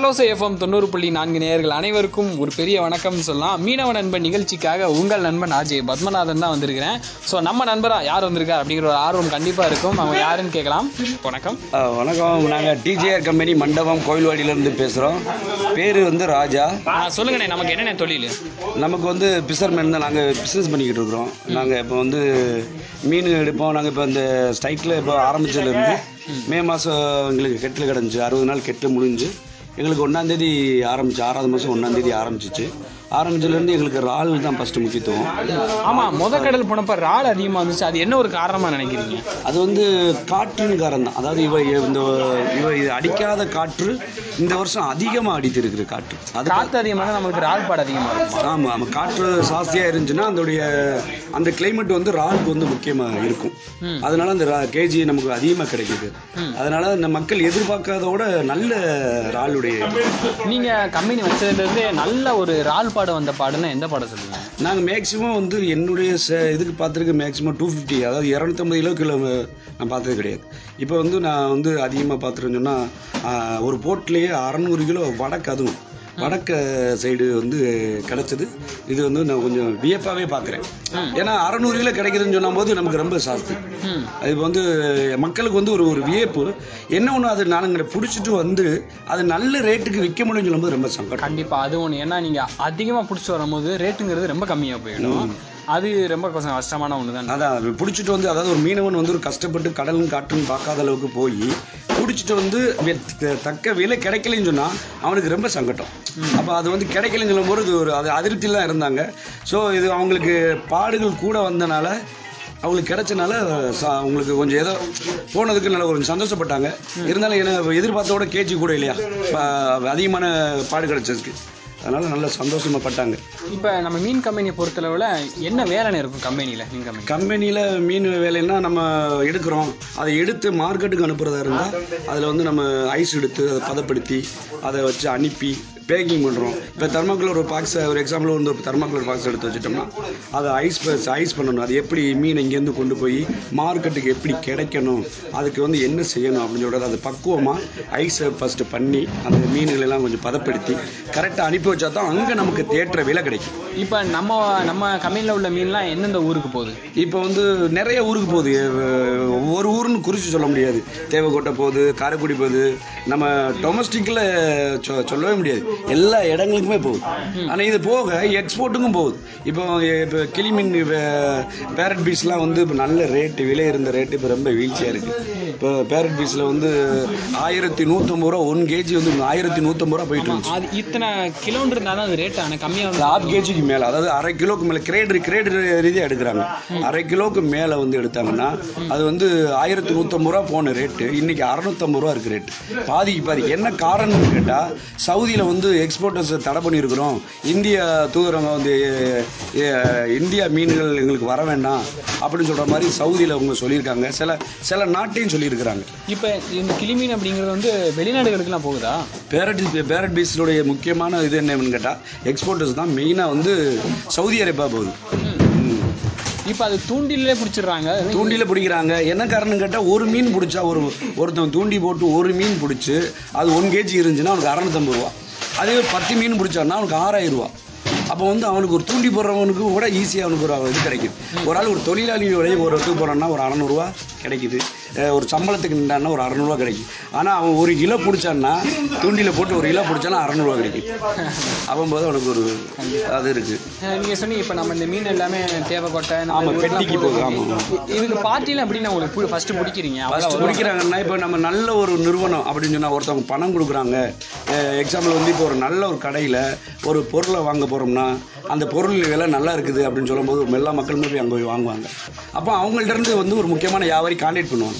கடலோசை FM தொண்ணூறு புள்ளி நான்கு நேயர்கள் அனைவருக்கும் ஒரு பெரிய வணக்கம் சொல்லலாம். மீனவ நண்பன் நிகழ்ச்சிக்காக உங்கள் நண்பன் ஆஜே பத்மநாதன் தான் வந்திருக்கிறேன். ஸோ நம்ம நண்பரா யார் வந்திருக்கார் அப்படிங்கிற ஒரு ஆர்வம் கண்டிப்பா இருக்கும். அவங்க யாருன்னு கேட்கலாம். வணக்கம். வணக்கம். நாங்கள் டிஜிஆர் கம்பெனி மண்டபம் கோயில்வாடியிலேருந்து பேசுகிறோம் பேர் வந்து ராஜா. சொல்லுங்கண்ணே நமக்கு என்னென்ன தொழில்? நமக்கு வந்து பிசர்மேன் தான் நாங்கள் பிஸ்னஸ் பண்ணிக்கிட்டு இருக்கிறோம். நாங்கள் இப்போ வந்து மீன் எடுப்போம். நாங்கள் இப்போ இந்த ஸ்ட்ரைக்கில் இப்போ ஆரம்பிச்சதுலேருந்து மே. மாதம் எங்களுக்கு கெட்டில் கிடந்துச்சு. அறுபது நாள் கெட்டில் முடிஞ்சு. எங்களுக்கு ஒன்றாந்தேதி ஆரம்பிச்சு ஆறாவது மாதம் ஒன்றாந்தேதி ஆரம்பிச்சிச்சு. ஆரம்பிச்சதுலேருந்து எங்களுக்கு இறால் தான் ஃபஸ்ட்டு முக்கியத்துவம். ஆமா முத கடல் போனப்ப ரால் அதிகமா இருந்துச்சு. அது என்ன ஒரு காரணமா நினைக்கிறீங்க? அது வந்து காற்றின் காரணம் தான். அதாவது இவ இந்த இவ இது அடிக்காத காற்று இந்த வருஷம் அதிகமாக அடித்திருக்குது காற்று. அது காத்து அதிகமான நம்மளுக்கு ரால் பாடு அதிகமா இருக்கும் ஆமாம் ஆமாம் காற்று ஜாஸ்தியாக இருந்துச்சுன்னா அதோடைய அந்த கிளைமேட் வந்து ராலுக்கு வந்து முக்கியமாக இருக்கும். அதனால அந்த கேஜி நமக்கு அதிகமாக கிடைக்குது. அதனால இந்த மக்கள் எதிர்பார்க்காதோட நல்ல ராலுடைய நீங்க கம்பெனி வச்சதுல இருந்தே நல்ல ஒரு ரால் பாட வந்த பாடுன்னா எந்த பாடம் சொல்லுவீங்க? நாங்கள் மேக்ஸிமம் வந்து என்னுடைய ச- இதுக்கு பார்த்துருக்க மேக்ஸிமம் டூ ஃபிஃப்டி அதாவது இரநூத்தம்பது கிலோ கிலோ நான் பார்த்தது கிடையாது. இப்போ வந்து நான் வந்து அதிகமாக பார்த்துருன்னு சொன்னால் ஒரு போட்லேயே அறநூறு கிலோ வடக்கு அதுவும். வடக்க சைடு வந்து கிடைச்சது. இது வந்து நான் கொஞ்சம் வியப்பாகவே பார்க்குறேன். ஏன்னா அறநூறு கிலோ கிடைக்குதுன்னு சொன்னும்போது நமக்கு ரொம்ப ஜாஸ்தி ம். அது வந்து மக்களுக்கு வந்து ஒரு ஒரு வியப்பு. என்ன ஒன்று அது நானுங்க பிடிச்சிட்டு வந்து அது நல்ல ரேட்டுக்கு விற்க முடியும்னு சொல்லும்போது ரொம்ப சங்கடம். கண்டிப்பா அது ஒண்ணு. ஏன்னா நீங்க அதிகமா புடிச்சு வரும்போது ரேட்டுங்கிறது ரொம்ப கம்மியா போயிடும். அது ரொம்ப கொஞ்சம் கஷ்டமான ஒண்ணு தான் அதான் அது பிடிச்சிட்டு வந்து அதாவது ஒரு மீனவன் வந்து ஒரு கஷ்டப்பட்டு கடலும் காற்றும் பார்க்காத அளவுக்கு போய் பிடிச்சிட்டு வந்து தக்க விலை கிடைக்கலன்னு சொன்னா அவனுக்கு ரொம்ப சங்கடம் அப்போ அது வந்து கிடைக்கலன்னு சொல்லும்போது இது ஒரு அது அதிருப்தியில் தான் இருந்தாங்க. ஸோ இது அவங்களுக்கு பாடுகள் கூட வந்தனால அவங்களுக்கு கிடைச்சனால அவங்களுக்கு கொஞ்சம் ஏதோ போனதுக்கு நல்ல கொஞ்சம் சந்தோஷப்பட்டாங்க. இருந்தாலும் என்ன எதிர்பார்த்தோட கேஜி கூட இல்லையா? அதிகமான பாடு கிடைச்சதுக்கு. அதனால நல்ல சந்தோஷமா பட்டாங்க. இப்ப நம்ம மீன் கம்பெனியை பொறுத்தளவுல என்ன வேலை இருக்கும் கம்பெனில மீன் கம்பெனி கம்பெனியில் மீன் வேலைன்னா நம்ம எடுக்கிறோம். அதை எடுத்து மார்க்கெட்டுக்கு அனுப்புறதா இருந்தால் அதில் வந்து நம்ம ஐஸ் எடுத்து அதை பதப்படுத்தி அதை வச்சு அனுப்பி பேக்கிங் பண்ணுறோம் இப்போ தர்மாக்குலர் ஒரு பாக்ஸ் ஒரு எக்ஸாம்பிள் வந்து ஒரு தர்மாக்குலர் பாக்ஸ் எடுத்து வச்சுட்டோம்னா அதை ஐஸ் ஐஸ் பண்ணணும். அது எப்படி மீன் இங்கேருந்து கொண்டு போய் மார்க்கெட்டுக்கு எப்படி கிடைக்கணும் அதுக்கு வந்து என்ன செய்யணும் அப்படின்னு சொல்கிறது அது பக்குவமாக ஐஸை ஃபஸ்ட்டு பண்ணி அந்த மீன்கள் எல்லாம் கொஞ்சம் பதப்படுத்தி கரெக்டாக அனுப்பி வச்சா தான் அங்கே நமக்கு தேற்ற விலை கிடைக்கும். இப்ப நம்ம நம்ம கம்பெனில உள்ள மீன்லாம் எந்தெந்த ஊருக்கு போகுது? இப்போ வந்து நிறைய ஊருக்கு போகுது. ஒவ்வொரு ஊருன்னு குறித்து சொல்ல முடியாது. தேவக்கோட்டை போகுது காரைக்குடி போகுது. நம்ம டொமஸ்டிக்கில் சொல்லவே முடியாது. எல்லா இடங்களுக்குமே போகுது. ஆனால் இது போக எக்ஸ்போர்ட்டுக்கும் போகுது. இப்போ இப்போ கிளிமீன் பேரட் பீஸ்லாம் வந்து இப்போ நல்ல ரேட்டு விலை இருந்த ரேட்டு இப்போ ரொம்ப வீழ்ச்சியாக இருக்குது இப்போ பேரட் பீஸில் வந்து ஆயிரத்தி நூற்றம்பது ரூபா ஒன் கேஜி வந்து ஆயிரத்தி நூற்றம்பது ரூபா போயிட்டு இருந்துச்சு. அது இத்தனை கிலோன்னு இருந்தாலும் அது ரேட் ஆனால் கம்மியா வந்து ஹாஃப் கேஜிக்கு மேலே. அதாவது அரை கிலோக்கு மேலே கிரேடு கிரேடு ரீதியாக எடுக்கிறாங்க. அரை கிலோக்கு மேலே வந்து எடுத்தாங்கன்னா அது வந்து ஆயிரத்தி நூற்றம்பது ரூபா போன ரேட்டு இன்னைக்கு அறநூற்றம்பது ரூபா இருக்கு ரேட்டு பாதிக்கு பாதி. என்ன காரணம்னு கேட்டால் சவுதியில் வந்து எக்ஸ்போர்ட்டர்ஸ் தடை பண்ணியிருக்கிறோம். இந்திய தூதரகம் வந்து இந்தியா மீன்கள் எங்களுக்கு வர வேண்டாம் அப்படின்னு சொல்கிற மாதிரி சவுதியில் அவங்க சொல்லியிருக்காங்க. சில சில நாட்டையும் சொல்லியிருக்கிறாங்க. இப்ப இந்த கிளிமீன் அப்படிங்கிறது வந்து வெளிநாடுகளுக்குலாம் போகுதா? பேரட் பேரட் பீஸுடைய முக்கியமான இது என்னன்னு கேட்டால் எக்ஸ்போர்ட்டர்ஸ் தான் மெயினாக வந்து சவுதி அரேபியா போகுது. இப்ப அது தூண்டிலே பிடிச்சிடுறாங்க. தூண்டில பிடிக்கிறாங்க. என்ன காரணம் கேட்டால் ஒரு மீன் பிடிச்சா ஒரு ஒருத்தன் தூண்டி போட்டு ஒரு மீன் பிடிச்சி அது ஒன் கேஜி இருந்துச்சுன்னா அவனுக்கு அறநூத்தம்பது ரூபா. அதே பத்து மீன் பிடிச்சான்னா அவனுக்கு ஆறாயிரம் ரூபா. அப்போ வந்து அவனுக்கு ஒரு தூண்டி போடுறவனுக்கு கூட ஈஸியாக அவனுக்கு ஒரு இது கிடைக்குது. ஒரு ஆள் ஒரு தொழிலாளி வேலையை ஒரு இடத்துக்கு போகிறான்னா ஒரு அறநூறுவா கிடைக்குது. ஒரு சம்பளத்துக்கு நின்றான்னா ஒரு அறநூறுவா கிடைக்கும். ஆனால் அவன் ஒரு கிலோ பிடிச்சான்னா தூண்டில போட்டு ஒரு கிலோ பிடிச்சானா அறநூறுவா கிடைக்கும். அவன் போது அவனுக்கு ஒரு அது இருக்குது அஹ் நீங்க சொன்னீங்க இப்ப நம்ம இந்த மீன் எல்லாமே தேவைக்கோட்டை நம்ம ஆமா, ஊர்லாம் பெட்டிக்கு போகுது, ஆமா, இ- இதுக்கு பார்ட்டில அப்படின்னு உங்களுக்கு ஃபர்ஸ்ட் பிடிக்கிறீங்க? அவ்வளவு பிடிக்கிறாங்கன்னா இப்போ நம்ம நல்ல ஒரு நிறுவனம் அப்படின்னு சொன்னால் ஒருத்தவங்க பணம் கொடுக்குறாங்க. எக்ஸாம்பிள் வந்து இப்போ ஒரு நல்ல ஒரு கடையில் ஒரு பொருளை வாங்க போகிறோம்னா அந்த பொருள் விலை நல்லா இருக்குது அப்படின்னு சொல்லும்போது எல்லா மக்களுமே போய் அங்கே போய் வாங்குவாங்க. அப்போ அவங்கள்ட்ட இருந்து வந்து ஒரு முக்கியமான வியாபாரி கான்டாக்ட் பண்ணுவாங்க.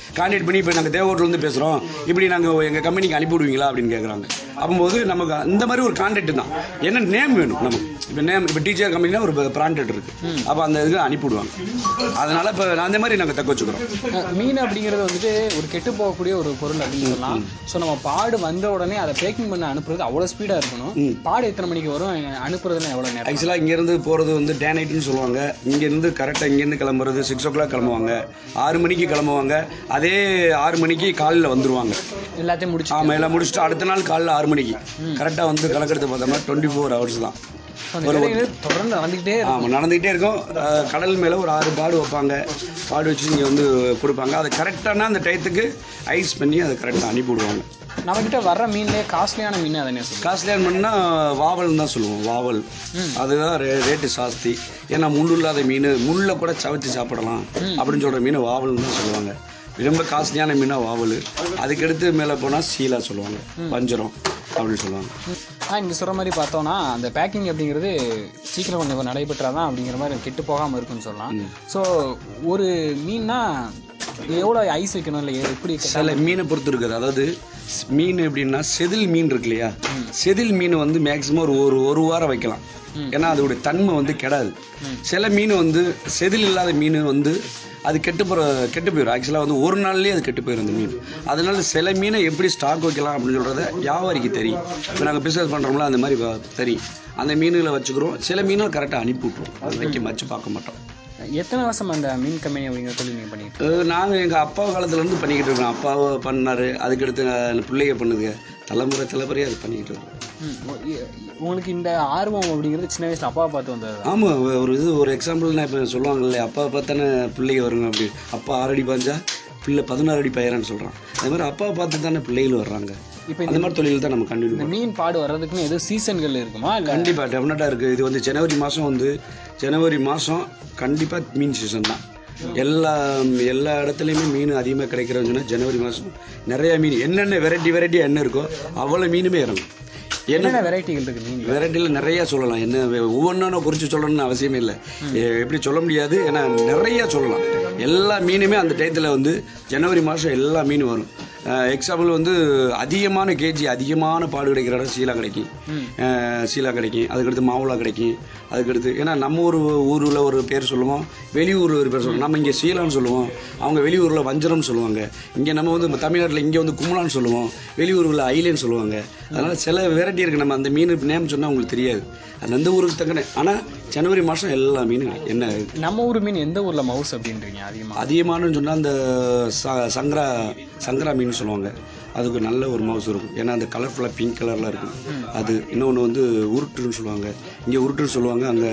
கான்டாக்ட் பண்ணி இப்போ நாங்கள் தேவகோட்டிலேருந்து பேசுகிறோம் இப்படி நாங்கள் எங்கள் கம்பெனிக்கு அனுப்பி விடுவீங்களா அப்படின்னு கேட்குறாங்க அப்போது நமக்கு இந்த மாதிரி ஒரு கான்டாக்ட் தான். என்ன நேம் வேணும் நமக்கு இப்போ நேம் இப்போ டீச்சர் கம்பெனியில் ஒரு பிராண்டட் இருக்குது அப்போ அந்த இதுக்கு அனுப்பி விடுவாங்க. அதனால் இப்போ அந்த மாதிரி நாங்கள் தக்க வச்சுக்கிறோம். மீன் அப்படிங்கிறது வந்துட்டு ஒரு கெட்டு போகக்கூடிய ஒரு பொருள் அப்படின்னு சொல்லலாம். ஸோ நம்ம பாடு வந்த உடனே அதை பேக்கிங் பண்ண அனுப்புறது அவ்வளோ ஸ்பீடாக இருக்கணும். பாடு எத்தனை மணிக்கு வரும்? அனுப்புறதுல எவ்வளோ நேரம் ஆக்சுவலாக இங்கேருந்து போகிறது வந்து டே நைட்னு சொல்லுவாங்க. இங்கேருந்து கரெக்டாக இங்கேருந்து கிளம்புறது சிக்ஸ் ஓ கிளாக் கிளம்புவாங்க. ஆறு மணிக்கு கிளம்புவாங்க. அதே ஆறு மணிக்கு காலையில் வந்துருவாங்க. எல்லாத்தையும் முடிச்சு ஆமாம் எல்லாம் முடிச்சுட்டு அடுத்த நாள் காலைல ஆறு மணிக்கு. கரெக்டாக வந்து கணக்கெடுத்து பார்த்தோம்னா டுவெண்ட்டி ஃபோர் ஹவர்ஸ் தான். தொடர்ந்து இருக்கும். ஆமாம் நடந்துக்கிட்டே இருக்கும். கடல் மேலே ஒரு ஆறு பாடு வைப்பாங்க. பாடு வச்சு இங்கே வந்து கொடுப்பாங்க. அதை கரெக்டான அந்த டயத்துக்கு ஐஸ் பண்ணி அதை கரெக்டாக அனுப்பி விடுவாங்க. நம்மக்கிட்ட வர்ற மீன்லேயே காஸ்ட்லியான மீன் அதை சொல்லுங்கள் காஸ்ட்லியான மீன்னா வாவல்னு தான் சொல்லுவோம் வாவல். அதுதான் ரே ரேட்டு ஜாஸ்தி. ஏன்னா முள் இல்லாத மீன் முள்ளை கூட சவைச்சு சாப்பிடலாம். அப்படின்னு சொல்கிற மீன் வாவல்னு தான் சொல்லுவாங்க. ரொம்ப காஸ்ட்லியான மீனா வாவல். அதுக்கடுத்து மேலே போனால் சீலா சொல்லுவாங்க. வஞ்சரம் அப்படின்னு சொல்லுவாங்க. ஆ இங்கே சொல்கிற மாதிரி பார்த்தோன்னா அந்த பேக்கிங் அப்படிங்கிறது சீக்கிரம் கொஞ்சம் நடைபெற்றாதான் அப்படிங்கிற மாதிரி கெட்டு போகாமல் இருக்குன்னு சொல்லலாம். ஸோ ஒரு மீன்னா எவ்வளோ ஐஸ் வைக்கணும் இல்லை எப்படி சில மீனை பொறுத்து இருக்குது. அதாவது மீன் எப்படின்னா செதில் மீன் இருக்கு இல்லையா? செதில் மீன் வந்து மேக்சிமம் ஒரு ஒரு ஒரு வாரம் வைக்கலாம். ஏன்னா அதோடைய தன்மை வந்து கெடாது. சில மீன் வந்து செதில் இல்லாத மீன் வந்து அது கெட்டு போகிற கெட்டு போயிடும் ஆக்சுவலாக வந்து ஒரு நாள்லேயே அது கெட்டு போயிடும் அந்த மீன். அதனால சில மீனை எப்படி ஸ்டாக் வைக்கலாம் அப்படின்னு சொல்கிறத வியாபாரிக்கு தெரியும். இப்போ நாங்கள் பிஸ்னஸ் பண்ணுறோம்ல அந்த மாதிரி தெரியும். அந்த மீன்களை வச்சுக்கிறோம். சில மீனை கரெக்டாக அனுப்பி விட்ருவோம் அது வைக்க வச்சு பார்க்க மாட்டோம். எத்தனை வருஷம் அந்த மீன் கம்பெனி அப்படிங்கிற தொழில் நீங்கள் பண்ணிட்டு நாங்கள் எங்கள் அப்பா காலத்துலேருந்து பண்ணிக்கிட்டு இருக்கோம். அப்பாவை பண்ணார். அதுக்கடுத்து பிள்ளைங்க பண்ணுதுங்க தலைமுறை தலைமுறையாக அது பண்ணிக்கிட்டு இருக்கோம். உங்களுக்கு இந்த ஆர்வம் அப்படிங்கிறது சின்ன வயசுல அப்பாவை பார்த்து வந்தது. ஆமாம் ஒரு இது ஒரு எக்ஸாம்பிள் நான் இப்போ சொல்லுவாங்கல்ல அப்பாவை பார்த்தானே பிள்ளைங்க வருங்க அப்படி. அப்பா ஆறு அடி பாஞ்சா பிள்ளை பதினாறு அடி பயிரான்னு சொல்கிறான் அது மாதிரி அப்பாவை பார்த்து தானே பிள்ளைகள் வர்றாங்க. இப்போ அந்த மாதிரி தொழில் தான் நம்ம கண்டினியூ இந்த மீன் பாடு வர்றதுக்குன்னு எதுவும் சீசன்கள் இருக்குமா? கண்டிப்பாக டெஃபினட்டாக இருக்குது இது வந்து ஜனவரி மாதம் வந்து ஜனவரி மாதம் கண்டிப்பாக மீன் சீசன் தான். எல்லா எல்லா இடத்துலையுமே மீன் அதிகமாக கிடைக்கிறதுன்னு சொன்னால் ஜனவரி மாதம் நிறைய மீன் என்னென்ன வெரைட்டி வெரைட்டியாக என்ன இருக்கோ அவ்வளோ மீனுமே இறங்கும். என்னென்ன வெரைட்டிகள் இருக்கு மீன் வெரைட்டியில் நிறைய சொல்லலாம். என்ன ஒவ்வொன்றும் குறித்து சொல்லணும்னு அவசியமே இல்லை. எப்படி சொல்ல முடியாது ஏன்னா நிறைய சொல்லலாம். எல்லா மீனுமே அந்த டயத்தில் வந்து ஜனவரி மாதம் எல்லா மீனும் வரும். எக்ஸாம்பிள் வந்து அதிகமான கேஜி அதிகமான பாடு கிடைக்கிற இடம் சீலா கிடைக்கும் சீலா கிடைக்கும் அதுக்கடுத்து மாவுளா கிடைக்கும் அதுக்கடுத்து ஏன்னா நம்ம ஊர் ஊரில் ஒரு பேர் சொல்லுவோம் வெளியூர் ஒரு பேர் சொல்லுவோம் நம்ம இங்கே சீலான்னு சொல்லுவோம் அவங்க வெளியூரில் வஞ்சரம்னு சொல்லுவாங்க. இங்கே நம்ம வந்து தமிழ்நாட்டில் இங்கே வந்து கும்பலான்னு சொல்லுவோம் வெளியூரில் ஐலேன்னு சொல்லுவாங்க. அதனால் சில வெரைட்டி இருக்குது நம்ம அந்த மீன் நேம் சொன்னால் உங்களுக்கு தெரியாது. அது அந்த ஊருக்கு தக்கன ஆனால் ஜனவரி மாதம் எல்லா மீனும். என்ன நம்ம ஊர் மீன் எந்த ஊர்ல மவுஸ் அப்படின்றீங்க அதிகமா? அதிகமானு சொன்னால் அந்த ச- சங்கரா சங்கரா மீன் சொல்லுவாங்க. அதுக்கு நல்ல ஒரு மவுஸ் இருக்கும். ஏன்னா அந்த கலர்ஃபுல்லாக பிங்க் கலரில் இருக்கும். அது இன்னொன்று வந்து உருட்டுன்னு சொல்லுவாங்க. இங்கே உருட்டுன்னு சொல்லுவாங்க. அங்கே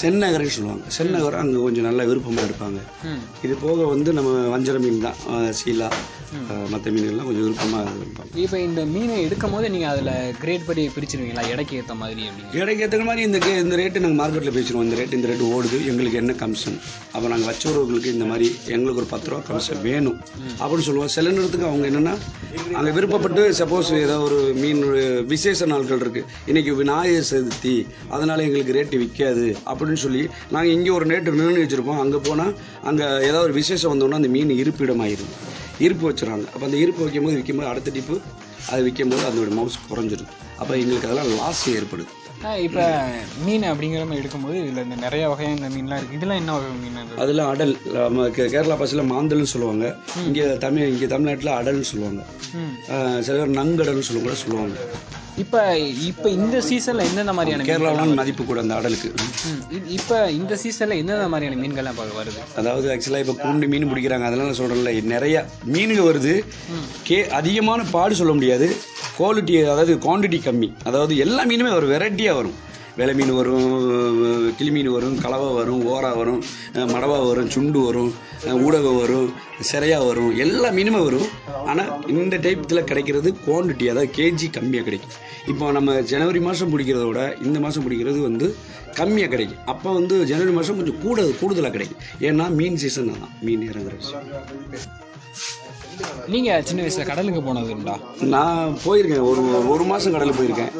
செந்நகர்னு சொல்லுவாங்க. செந்நகர் அங்கே கொஞ்சம் நல்லா விருப்பமாக இருப்பாங்க ம். இது போக வந்து நம்ம வஞ்சர மீன் தான். சீலா மற்ற மீன்கள்லாம் கொஞ்சம் விருப்பமாக இருப்பாங்க இப்போ இந்த மீனை எடுக்கும் போது நீங்க அதுல கிரேட் படி பிரிச்சிருவீங்களா? எடைக்கு ஏத்த மாதிரி எடைக்கு ஏற்றுற மாதிரி இந்த இந்த ரேட்டு நாங்கள் மார்க்கெட்டில் பேசிடுவோம் இந்த ரேட்டு இந்த ரேட்டு ஓடுது. எங்களுக்கு என்ன கமிஷன் அப்போ நாங்கள் வச்சவர்களுக்கு இந்த மாதிரி எங்களுக்கு ஒரு பத்து ரூபா கமிஷன் வேணும். அப்படின்னு சொல்லுவோம். சில நேரத்துக்கு அவங்க என்னென்னா அங்கே விருப்பப்பட்டு சப்போஸ் ஏதோ ஒரு மீன் விசேஷ நாட்கள் இருக்குது இன்னைக்கு விநாயகர் சதுர்த்தி. அதனால எங்களுக்கு ரேட்டு விற்காது அப்படின்னு சொல்லி நாங்கள் இங்கே ஒரு ரேட்டு மீன் வச்சுருப்போம். அங்கே போனால் அங்கே ஏதாவது ஒரு விசேஷம் வந்தோன்னா அந்த மீன் இருப்பிடமாயிருது. இருப்பு வச்சுருவாங்க. அப்போ அந்த இருப்பு வைக்கும்போது விற்கும்போது அடுத்த டிப்பு அது விற்கும்போது அதோட மவுஸ் குறைஞ்சிடும் அப்போ எங்களுக்கு அதெல்லாம் லாஸ் ஏற்படுது. இப்போ மீன் அப்படிங்கிற மாதிரி எடுக்கும்போது இதுல இந்த நிறைய வகையான மீன்லாம் இருக்கு. இதெல்லாம் என்ன வகை மீன் அது? அதில் அடல் நம்ம கேரளா பாஷையில் மாந்தல்னு சொல்லுவாங்க. இங்கே தமிழ் இங்கே தமிழ்நாட்டில் அடல்னு சொல்லுவாங்க. சில பேர் நங்கடல்னு சொல்லுவாங்க கூட சொல்லுவாங்க. இப்போ இப்போ இந்த சீசன்ல எந்தெந்த மாதிரியான கேரளாவில் மதிப்பு கூட அந்த அடலுக்கு. இப்போ இந்த சீசன்ல எந்தெந்த மாதிரியான மீன்கள்லாம் இப்போ வருது? அதாவது ஆக்சுவலாக இப்போ கூண்டு மீன் பிடிக்கிறாங்க. அதெல்லாம் நான் சொல்கிறேன்ல நிறைய மீனுங்க வருது. கே அதிகமான பாடு சொல்ல முடியாது. குவாலிட்டி அதாவது குவாண்டிட்டி கம்மி. அதாவது எல்லா மீனுமே ஒரு வெரைட்டியாக வரும். வெலை மீன் வரும் கிளி மீன் வரும் கலவை வரும் ஓரா வரும் மடவா வரும் சுண்டு வரும் ஊடகம் வரும் சிறையா வரும் எல்லா மீனுமே வரும். ஆனால் இந்த டைப்பத்தில் கிடைக்கிறது குவான்டிட்டி அதாவது கேஜி கம்மியாக கிடைக்கும். இப்போ நம்ம ஜனவரி மாதம் பிடிக்கிறத விட இந்த மாதம் பிடிக்கிறது வந்து கம்மியாக கிடைக்கும். அப்போ வந்து ஜனவரி மாதம் கொஞ்சம் கூட கூடுதலாக கிடைக்கும். ஏன்னா மீன் சீசன் தான். மீன் இறங்குற விஷயம் நீங்க சின்ன வயசுல கடலுக்கு போனது உண்டா நான் போயிருக்கேன். ஒரு ஒரு மாதம் கடலுக்கு போயிருக்கேன்.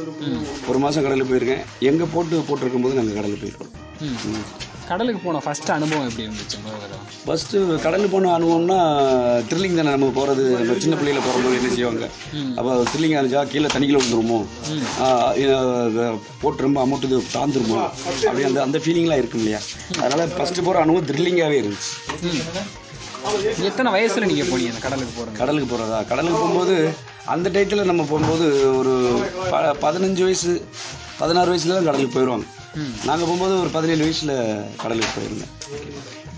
ஒரு மாதம் கடலுக்கு போயிருக்கேன். எங்கே போட்டு போட்டிருக்கும் போது நாங்கள் கடலுக்கு போயிருக்கோம். கடலுக்கு போன ஃபர்ஸ்ட் அனுபவம் எப்படி இருந்துச்சு? ஃபஸ்ட்டு கடலுக்கு போன அனுபவம்னா த்ரில்லிங் தானே. நம்ம நம்ம சின்ன பிள்ளையில போகும்போது என்ன செய்வாங்க? அப்போ த்ரில்லிங் இருந்துச்சா? கீழே தண்ணிக்குள்ள விழுந்துருமோ? போட்டு ரொம்ப அமௌண்ட்டு இது தாந்துருமோ அப்படி அந்த அந்த ஃபீலிங்லாம் இருக்கும் இல்லையா? அதனால் ஃபஸ்ட்டு போகிற அனுபவம் த்ரில்லிங்காகவே இருந்துச்சு. எத்தனை வயசுல நீங்க போனீங்க கடலுக்கு போறது? கடலுக்கு போகிறதா கடலுக்கு போகும்போது அந்த டயத்தில் நம்ம போகும்போது ஒரு பதினஞ்சு வயசு பதினாறு வயசுல தான் கடலுக்கு போயிடுவாங்க நாங்கள் போகும்போது ஒரு பதினேழு வயசில் கடலுக்கு போயிருந்தேன்.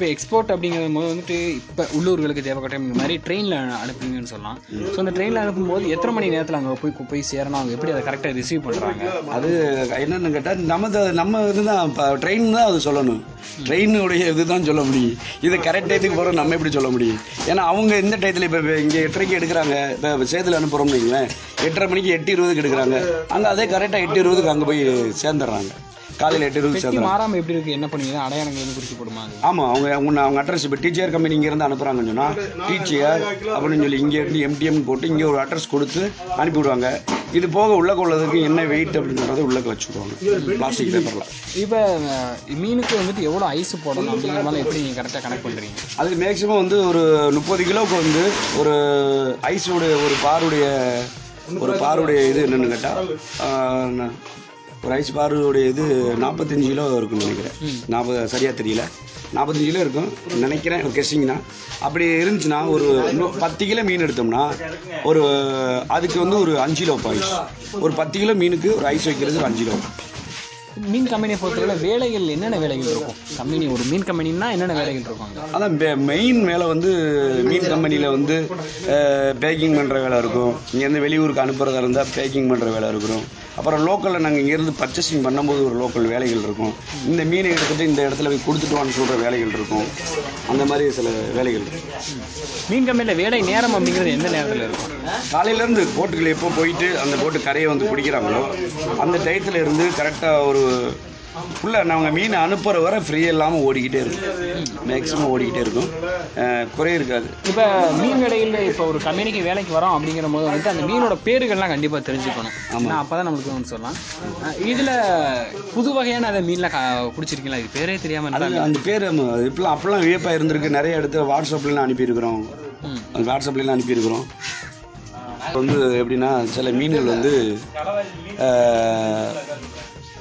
இப்போ எக்ஸ்போர்ட் அப்படிங்கிற போது வந்துட்டு இப்போ உள்ளூர்களுக்கு தேவைப்பட்ட இந்த மாதிரி ட்ரெயினில் அனுப்புவீங்கன்னு சொல்லலாம். ஸோ அந்த ட்ரெயினில் அனுப்பும்போது எத்தனை மணி நேரத்தில் அங்கே போய் போய் சேரணும்? அவங்க எப்படி அதை கரெக்டாக ரிசீவ் பண்ணுறாங்க அது என்னென்னு கேட்டால் நம்ம த- நம்ம இதுதான் இப்போ ட்ரெயின் தான் அது சொல்லணும். ட்ரெயினுடைய இதுதான் சொல்ல முடியும். இது கரெக்ட் டயத்துக்கு போகிறோம் நம்ம எப்படி சொல்ல முடியும்? ஏன்னா அவங்க எந்த டயத்தில் இப்போ இங்கே எட்டரைக்கு எடுக்கிறாங்க. இப்போ சேத்துல அனுப்புகிறோம்னு வைங்களேன். எட்டரை மணிக்கு எட்டு இருபதுக்கு எடுக்கிறாங்க. அங்கே அதே கரெக்டாக எட்டு இருபதுக்கு அங்கே போய் சேர்ந்துடுறாங்க. காலையில் எட்டு சேர்ந்துடுறாங்க மாறாமல் எப்படி இருக்கு? என்ன பண்ணுவீங்க அடையாளங்கள் எதுவும் குறித்து போடுமா அது? ஆமாம் அவங்க அவங்க அவங்க அட்ரஸ் இப்போ டீச்சர் கம்பெனி இங்கேருந்து அனுப்புகிறாங்கன்னு சொன்னால் டீச்சர் அப்படின்னு சொல்லி இங்கேருந்து எம்டிஎம் போட்டு இங்கே ஒரு அட்ரஸ் கொடுத்து அனுப்பி விடுவாங்க. இது போக உள்ள கொள்ளதுக்கு என்ன வெயிட் அப்படின்றத உள்ளே வச்சு விடுவாங்க பிளாஸ்டிக் பேப்பரில் இப்போ மீனுக்கு வந்துட்டு எவ்வளோ ஐஸ் போடணும் அப்படிங்கிற மாதிரி எப்படி நீங்கள் கரெக்டாக கனெக்ட் பண்ணுறீங்க அது மேக்ஸிமம் வந்து ஒரு முப்பது கிலோவுக்கு வந்து ஒரு ஐஸோடைய ஒரு பாருடைய ஒரு பாருடைய இது என்னன்னு கேட்டால் ஒரு ஐஸ் பாருடைய இது நாற்பத்தஞ்சு கிலோ இருக்கும்னு நினைக்கிறேன். நாற்பது சரியாக தெரியல. நாற்பத்தஞ்சு கிலோ இருக்கும். நினைக்கிறேன் கெஸ்டிங்னா அப்படி இருந்துச்சுன்னா ஒரு பத்து கிலோ மீன் எடுத்தோம்னா ஒரு அதுக்கு வந்து ஒரு அஞ்சு கிலோ ஐஸ் ஒரு பத்து கிலோ மீனுக்கு ஒரு ஐஸ் வைக்கிறது ஒரு அஞ்சு கிலோ. மீன் கம்பெனியை பொறுத்தவரை வேலைகள் என்னென்ன வேலைகள் இருக்கும்? கம்பெனி ஒரு மீன் கம்பெனின்னா என்னென்ன வேலைகள் இருக்கும்? அதான் மெயின் வேலை வந்து மீன் கம்பெனியில் வந்து பேக்கிங் பண்ணுற வேலை இருக்கும். இங்கேருந்து வெளியூருக்கு அனுப்புறதா இருந்தால் பேக்கிங் பண்ணுற வேலை இருக்கும். அப்புறம் லோக்கலில் நாங்கள் இங்கேருந்து பர்ச்சேசிங் பண்ணும்போது ஒரு லோக்கல் வேலைகள் இருக்கும். இந்த மீனை எடுத்துகிட்டு இந்த இடத்துல போய் கொடுத்துட்டு வான்னு சொல்கிற வேலைகள் இருக்கும். அந்த மாதிரி சில வேலைகள் இருக்கும். மீன் கம்பெனியில் வேலை நேரம் அப்படிங்கிறது எந்த நேரத்தில் இருக்கும்? காலையிலேருந்து போட்டுகள் எப்போ போயிட்டு அந்த போட்டு கரையை வந்து பிடிக்கிறாங்களோ அந்த டயத்தில் இருந்து கரெக்டாக ஒரு ஃபுல்லாக நாங்கள் மீன் அனுப்புகிற வரை ஃப்ரீ இல்லாமல் ஓடிக்கிட்டே இருக்கும் மேக்ஸிமம் ஓடிக்கிட்டே இருக்கும். குறை இருக்காது. இப்போ மீன் கடையில் இப்போ ஒரு கம்பெனிக்கு வேலைக்கு வரோம் அப்படிங்கிற போது வந்துட்டு அந்த மீனோட பேர்கள்லாம் கண்டிப்பாக தெரிஞ்சுக்கணும். ஏன்னா அப்போ தான் நம்மளுக்கு ஒன்று சொல்லலாம். இதில் புது வகையான அதை மீன்லாம் கா பிடிச்சிருக்கீங்களா இது பேரே தெரியாமல் அந்த பேர் இப்பெல்லாம் அப்பெல்லாம் வியப்பாக இருந்திருக்கு. நிறைய இடத்துல வாட்ஸ்அப்லாம் அனுப்பியிருக்கிறோம். அந்த வாட்ஸ்அப்லாம் அனுப்பியிருக்கிறோம். வந்து எப்படின்னா சில மீன்கள் வந்து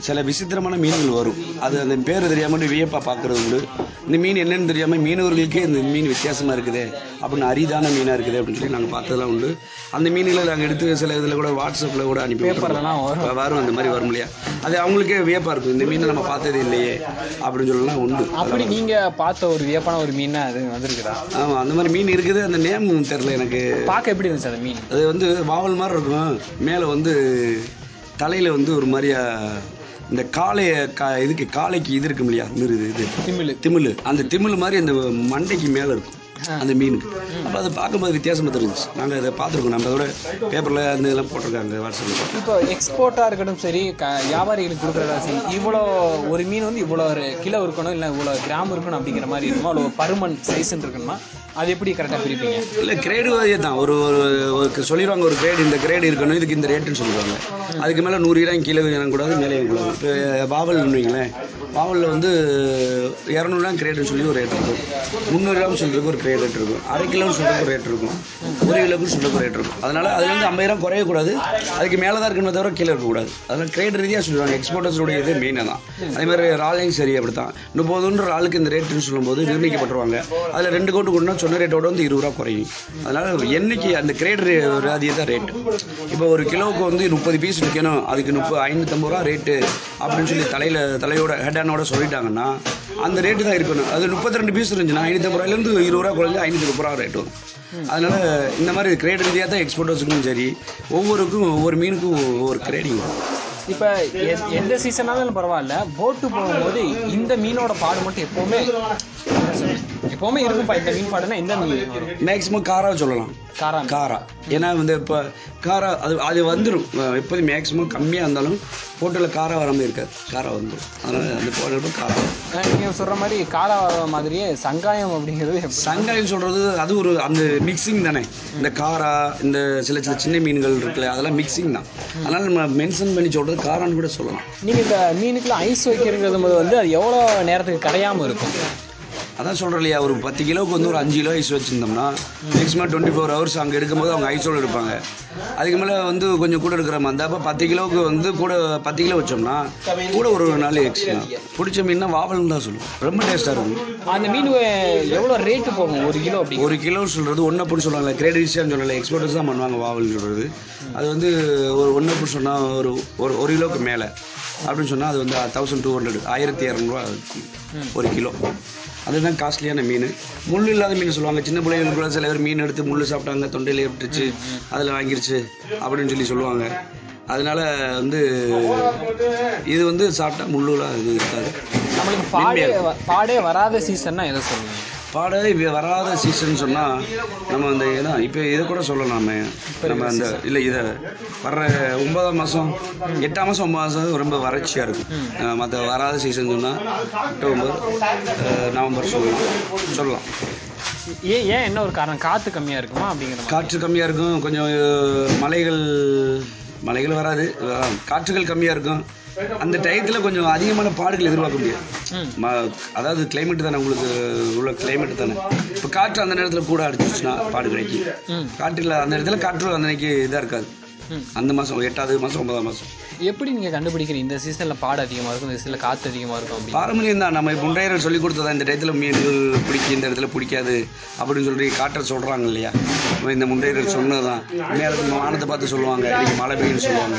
சில விசித்திரமான மீன்கள் வரும். அது அந்த பேர் தெரியாமல் வியப்பாக பார்க்குறது உண்டு. இந்த மீன் என்னன்னு தெரியாமல் மீனவர்களுக்கே இந்த மீன் வித்தியாசமாக இருக்குது. அப்படின்னு அரிதான மீனாக இருக்குது அப்படின்னு சொல்லி நாங்கள் பார்த்ததெல்லாம் உண்டு. அந்த மீன்களை நாங்கள் எடுத்து சில இதில் கூட வாட்ஸ்அப்பில் கூட அனுப்பி பேப்பர்லலாம் வரும். அந்த மாதிரி வரும் இல்லையா? அது அவங்களுக்கே வியப்பாக இருக்கும். இந்த மீனை நம்ம பார்த்ததே இல்லையே அப்படின்னு சொல்லலாம் உண்டு. அப்படி நீங்கள் பார்த்த ஒரு வியப்பான ஒரு மீன் அது வந்திருக்குதா? ஆமாம் அந்த மாதிரி மீன் இருக்குது. அந்த நேம் தெரில எனக்கு. பார்க்க எப்படி இருந்துச்சு அந்த மீன்? அது வந்து வாவல் மாதிரி இருக்கும். மேலே வந்து தலையில் வந்து ஒரு மாதிரியா இந்த காளைய கா இதுக்கு காளைக்கு இது இருக்கும் இல்லையா இது. திமிழ். திமிழ். அந்த திமிழ் மாதிரி அந்த மண்டைக்கு மேலே இருக்கும். அந்த மீனுக்கு அப்போ அதை பார்க்கும்போது வித்தியாசமாக தெரிஞ்சுச்சு. நாங்கள் அதை பார்த்துருக்கோம். நம்ம அதோட பேப்பரில் அந்த இதெல்லாம் போட்டிருக்காங்க வாட்ஸ்அப்பில் இப்போ எக்ஸ்போர்ட்டாக இருக்கட்டும் சரி க வியாபாரிகளுக்கு கொடுக்குறதா சரி இவ்வளோ ஒரு மீன் வந்து இவ்வளோ ஒரு கிலோ இருக்கணும் இல்லை இவ்வளோ கிராம் இருக்கணும் அப்படிங்கிற மாதிரி இருக்குமா? அவ்வளோ பருமன் சைஸ்ன்னு இருக்கணுமா? அது எப்படி கரெக்டாக பிரிப்பீங்க? இல்லை கிரேடு வாரியே தான். ஒரு ஒரு சொல்லிடுவாங்க ஒரு கிரேடு இந்த கிரேடு இருக்கணும் இதுக்கு இந்த ரேட்டுன்னு சொல்லுவாங்க அதுக்கு மேலே நூறு கிராம் கீழே இறங்கக்கூடாது மேலே இறங்கக்கூடாது இப்போ பாவல் வைங்களேன். பாவலில் வந்து இரநூறுலாம் கிரேடுன்னு சொல்லி ஒரு ரேட் இருக்கும். முந்நூறு கிராம் சொல்றதுக்கு ஒரு கிரேட் ரேட் இருக்கும். அரை கிலோன்னு சொல்றதுக்கு ஒரு ரேட் இருக்கும். ஒரு கிலோக்கு சொல்றதுக்கு ஒரு ரேட் இருக்கும். அதனால அதுல இருந்து ஐம்பது குறையக்கூடாது அதுக்கு மேலே தான் இருக்கணும் தவிர கீழே இருக்கக்கூடாது அதனால கிரேட் ரீதியாக சொல்லுவாங்க. எக்ஸ்போர்ட்டர்ஸோடைய இது மெயினாக தான். அதே மாதிரி ராலையும் சரி அப்படி தான் முப்பதுன்ற ராலுக்கு இந்த ரேட்டுன்னு சொல்லும்போது நிர்ணயிக்கப்பட்டுருவாங்க. அதில் ரெண்டு கோட்டு கொண்டு சொன்ன ரேட்டோட வந்து இருபது ரூபா குறையும். அதனால என்னைக்கு அந்த கிரேட் வியாதியை தான் ரேட்டு இப்போ ஒரு கிலோவுக்கு வந்து முப்பது பீஸ் விற்கணும் அதுக்கு முப்பது ஐநூற்றம்பது ரூபா ரேட்டு அப்படின்னு சொல்லி தலையில் தலையோட ஹெட்டானோட சொல்லிட்டாங்கன்னா அந்த ரேட்டு தான் இருக்கணும். அது முப்பத்தி ரெண்டு பீஸ் இருந்துச்சுன்னா ஐநூற்றம்பது ரூபாயிலேருந்து இருபது ரூபா குறைஞ்சு ஐநூற்றி முப்பது ரூபா ரேட் வரும். அதனால இந்த மாதிரி கிரேட் ரீதியாக தான் எக்ஸ்போர்ட்டர்ஸுக்கும் சரி ஒவ்வொருக்கும் ஒவ்வொரு மீனுக்கும் ஒவ்வொரு கிரேடிங் வரும். இப்போ எ- எந்த சீசனாலும் பரவாயில்ல போட்டு போகும்போது இந்த மீனோட பாடு மட்டும் எப்போவுமே எப்போவுமே இருக்கும்ப்பா இந்த மீன் பாடுனா இந்த மீன். மேக்ஸிமம் காரா சொல்லலாம். காரா. காரா. ஏன்னா வந்து இப்போ காரா அது அது வந்துடும் எப்போதும் மேக்ஸிமம் கம்மியாக இருந்தாலும் போட்டில் காரா வராமல் இருக்காது. காரா வந்துடும் அதனால் அந்த போடுறப்ப காரா. ஆனா, நீங்க சொல்ற மாதிரி காரா மாதிரியே சங்காயம் அப்படிங்கிறது? சங்காயம் சொல்கிறது அது ஒரு அந்த மிக்சிங் தானே. இந்த காரா இந்த சில சில சின்ன மீன்கள் இருக்குல்ல அதெல்லாம் மிக்சிங் தான். அதனால் நம்ம மென்ஷன் பண்ணி சொல்கிறது காரான்னு கூட சொல்லலாம். நீங்க இந்த மீனுக்குலாம் ஐஸ் வைக்கிறது வந்து அது எவ்வளோ நேரத்துக்கு கரையாம இருக்கும்? அதான் சொல்கிறேன் இல்லையா ஒரு பத்து கிலோவுக்கு வந்து ஒரு அஞ்சு கிலோ ஐஸ் வச்சுருந்தோம்னா மேக்ஸிமம் டுவெண்ட்டி ஃபோர் ஹவர்ஸ் அங்கே எடுக்கும்போது அவங்க ஐஸோடு எடுப்பாங்க அதுக்கு மேலே வந்து கொஞ்சம் கூட எடுக்கிற மாதிரி அப்போ பத்து கிலோவுக்கு வந்து கூட பத்து கிலோ வச்சோம்னா கூட ஒரு நாள் எக்ஸ்ட்ரா பிடிச்ச மீன்னா வாவல்னு தான் சொல்லுவோம். ரொம்ப டேஸ்ட்டாக இருக்கும். அந்த மீன் எவ்வளோ ரேட்டு போகும்? ஒரு கிலோ அப்படி ஒரு கிலோ சொல்கிறது ஒன்று அப்படி சொல்லுவாங்க கிரேடிஷியான்னு சொல்லலை எக்ஸ்போர்ட்டர்ஸ் தான் பண்ணுவாங்க வாவல் சொல்கிறது அது வந்து ஒரு ஒன்று அப்படி சொன்னால் ஒரு ஒரு ஒரு கிலோவுக்கு மேலே. அப்படின்னு சொன்னால் அது வந்து தௌசண்ட் டூ ஹண்ட்ரட் ஆயிரத்தி இரநூறுவா ஒரு கிலோ. அதுதான் தான் காஸ்ட்லியான மீன். முள் இல்லாத மீன் சொல்லுவாங்க. சின்ன பிள்ளைங்களுக்கு கூட சில பேர் மீன் எடுத்து முள் சாப்பிட்டாங்க தொண்டையில விட்டுருச்சு அதில் வாங்கிருச்சு அப்படின்னு சொல்லி சொல்லுவாங்க. அதனால வந்து இது வந்து சாப்பிட்டா முள்ளுலாம் இது இருக்காது. நம்மளுக்கு பாடே பாடே வராத சீசன்னா எதை சொல்லுவீங்க? பாட வி- வராத சீசன் சொன்னால் நம்ம அந்த இதான் இப்போ இதை கூட சொல்லலாம். நம்ம அந்த இல்லை இதை வர்ற ஒன்பதாம் மாதம் எட்டாம் மாதம் ஒன்பதாம் மாதம் ரொம்ப வறட்சியாக இருக்கும். மற்ற வராத சீசன் சொன்னால் அக்டோபர் நவம்பர் சொல்லலாம் சொல்லலாம். ஏன் ஏன் என்ன ஒரு காரணம்? காத்து கம்மியா இருக்குமா அப்படிங்கிற காற்று கம்மியாக இருக்கும். கொஞ்சம் மலைகள் மலைகள் வராது. காற்றுகள் கம்மியாக இருக்கும். அந்த டயத்தில் கொஞ்சம் அதிகமான பாடுகள் எதிர்பார்க்க முடியாது ம். ம- அதாவது கிளைமேட் தானே உங்களுக்கு உள்ள கிளைமேட் தானே இப்போ காற்று அந்த நேரத்தில் கூட அடிச்சிச்சுன்னா பாடு கிடைக்கும் ம் காற்றில் அந்த இடத்துல காற்று அந்த அன்னைக்கு இதாக இருக்காது. அந்த மாதம் எட்டாவது மாதம் ஒன்பதாம் மாதம் எப்படி நீங்க கண்டுபிடிக்கிறீங்க இந்த சீசன்ல பாடு அதிகமா இருக்கும் இந்த சீசன்ல காத்து அதிகமா இருக்கும் அப்படி பாரம்பரியம் தான் நம்ம முன்றையர் சொல்லி கொடுத்ததா இந்த டயத்தில் மீன்கள் பிடிக்கும் இந்த இடத்துல பிடிக்காது அப்படின்னு சொல்லி காற்றை சொல்கிறாங்க இல்லையா? இந்த முன்றையர்கள் சொன்னது தான் நேரத்தில் வானத்தை பார்த்து சொல்லுவாங்க இன்னைக்கு மழை பெய்யும்னு சொல்லுவாங்க.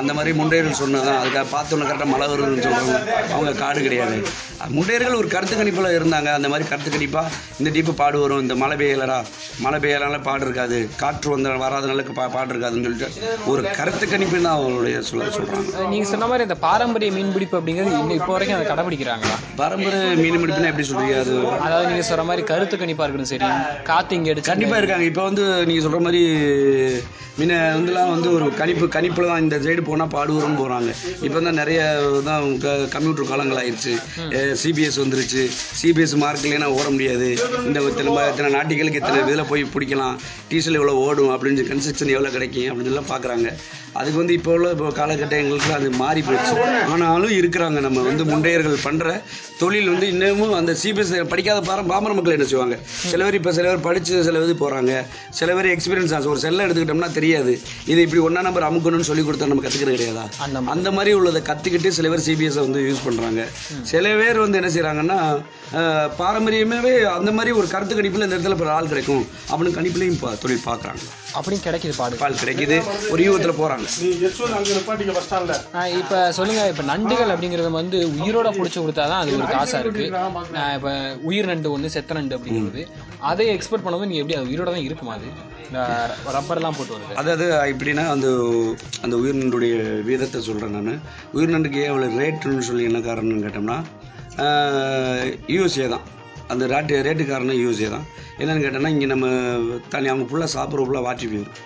அந்த மாதிரி முன்றையர்கள் சொன்னது தான் அதுக்காக பார்த்தோன்னே கரெக்டாக மழை வருதுன்னு சொல்கிறாங்க அவங்க காடு கிடையாது. முன்றையர்கள் ஒரு கருத்து கணிப்பில் இருந்தாங்க. அந்த மாதிரி கருத்து கணிப்பாக இந்த டீப்பு பாடு வரும் இந்த மழை பெய்யலடா மழை பெய்யலனால பாடு இருக்காது. காற்று வந்த வராதனால பா பாடு இருக்காதுன்னு சொல்லிட்டு ஒரு கருத்து கணிப்பு தான் அவங்களுடைய சொல்ல சொல்கிறாங்க அஹ் நீங்க சொன்ன மாதிரி இந்த பாரம்பரிய மீன்பிடிப்பு அப்படிங்கிறது இன்னும் இப்போ வரைக்கும் அதை கடைபிடிக்கிறாங்களா? பாரம்பரிய மீன் பிடிப்புனா எப்படி சொல்றீங்க? அது அதாவது நீங்க சொல்ற மாதிரி கருத்து கணிப்பா இருக்கணும் சரி. காத்து இங்க அடிச்சு கண்டிப்பா இருக்காங்க. இப்போ வந்து நீங்க சொல்ற மாதிரி முன்ன வந்துலாம் வந்து ஒரு கணிப்பு கணிப்புல தான் இந்த சைடு போனா பாடுவரும் போறாங்க. இப்போ தான் நிறைய தான் கம்ப்யூட்டர் காலங்கள் ஆயிடுச்சு சிபிஎஸ் வந்துருச்சு. சிபிஎஸ் மார்க் இல்லைன்னா ஓட முடியாது. இந்த ம- இத்தனை நாட்டிகளுக்கு இத்தனை இதில் போய் பிடிக்கலாம். டீசல் எவ்வளோ ஓடும் அப்படின்னு கன்ஸ்ட்ரக்ஷன் எவ்வளோ கிடைக்கும்? அப்படின்னு எல்லாம் பார்க்குறாங்க அதுக்கு வந்து இப்போ உள்ள இப்போ காலகட்டங்களுக்கு அது மாறி போயிடுச்சு. ஆனாலும் இருக்கிறாங்க நம்ம வந்து முண்டையர்கள் பண்ற தொழில் வந்து இன்னமும் அந்த சிபிஎஸ் படிக்காத பாரம் பாமர மக்கள் என்ன செய்வாங்க? சில பேர் இப்போ சில பேர் படிச்சு சில இது போறாங்க. சில பேர் எக்ஸ்பீரியன்ஸ் ஆகும் ஒரு செல்லை எடுத்துக்கிட்டோம்னா தெரியாது. இது இப்படி ஒன்றா நம்பர் அமுக்கணும்னு சொல்லி கொடுத்தா நம்ம கற்றுக்கிறது கிடையாதா? அந்த மாதிரி. உள்ளதை கற்றுக்கிட்டு சில பேர் சிபிஎஸ் வந்து யூஸ் பண்ணுறாங்க சில பேர் வந்து என்ன செய்கிறாங்கன்னா பாரம்பரியமாகவே அந்த மாதிரி ஒரு கருத்து கணிப்பில் இந்த இடத்துல ஆள் கிடைக்கும். அப்படின்னு கணிப்புலையும் தொழில் பார்க்குறாங்க அப்படியும் கிடைக்குது பாடு. பால் கிடைக்குது. ஒரு யூகத்தில் போகிறாங்க இப்ப சொல்லுங்க இப்ப நண்டுகள் அப்படிங்கறது வந்து உயிரோட புடிச்சு கொடுத்தாதான் அது ஒரு காசா இருக்கு. ஆஹ் இப்ப உயிர் நண்டு ஒண்ணு செத்த நண்டு அப்படிங்கிறது. அதை எக்ஸ்போர்ட் பண்ணும்போது நீங்க எப்படி அது உயிரோட தான் இருக்குமா அது? இந்த ரப்பர் எல்லாம் போட்டு வருது. அதாவது எப்படின்னா அந்த அந்த உயிரினுடைய வீதத்தை சொல்கிறேன் நான். உயிரினண்டுக்கு ஏன் அவ்வளோ ரேட்டுன்னு சொல்லி என்ன காரணம்னு கேட்டோம்னா யூஎஸ்ஏ தான். அந்த ரேட்டு ரேட்டு காரணம் யூஎஸ்ஏ தான். என்னன்னு கேட்டோம்னா இங்கே நம்ம தனி அவங்க ஃபுல்லாக சாப்பிட்ற ஃபுல்லாக வாட்டி போயிடும்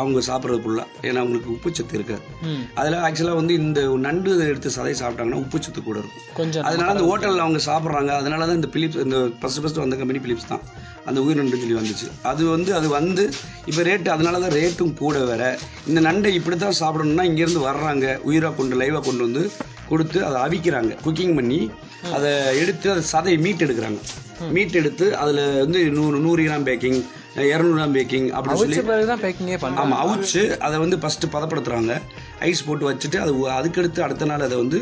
அவங்க சாப்பிட்றது ஃபுல்லாக ஏன்னா அவங்களுக்கு உப்புச்சத்து இருக்காது. அதில் ஆக்சுவலாக வந்து இந்த நண்டு எடுத்து சதை சாப்பிட்டாங்கன்னா உப்புச்சத்து கூட இருக்கும். கொஞ்சம் அதனால அந்த ஹோட்டலில் அவங்க சாப்பிட்றாங்க. அதனால தான் இந்த பிலிப்ஸ் இந்த ஃபஸ்ட்டு ஃபஸ்ட்டு வந்த கம்பெனி பிலிப்ஸ் தான். அந்த உயிர் நண்டுன்னு சொல்லி வந்துச்சு. அது வந்து அது வந்து இப்போ ரேட்டு அதனால தான் ரேட்டும் கூட வேற. இந்த நண்டை இப்படி தான் சாப்பிடணும்னா இங்கேருந்து வர்றாங்க. உயிராக கொண்டு லைவாக கொண்டு வந்து கொடுத்து அதை அவிக்கிறாங்க. குக்கிங் பண்ணி அதை எடுத்து அதை சதை மீட் எடுக்கிறாங்க. மீட் எடுத்து அதில் வந்து நூறு நூறு கிராம் பேக்கிங் இரநூறு கிராம் பேக்கிங் அப்படின்னு சொல்லி பிறகுதான் பேக்கிங்கே பண்றாங்க. ஆமாம் அவிச்சு அதை வந்து ஃபஸ்ட்டு பதப்படுத்துகிறாங்க ஐஸ் போட்டு வச்சுட்டு அது அதுக்கடுத்து அடுத்த நாள் அதை வந்து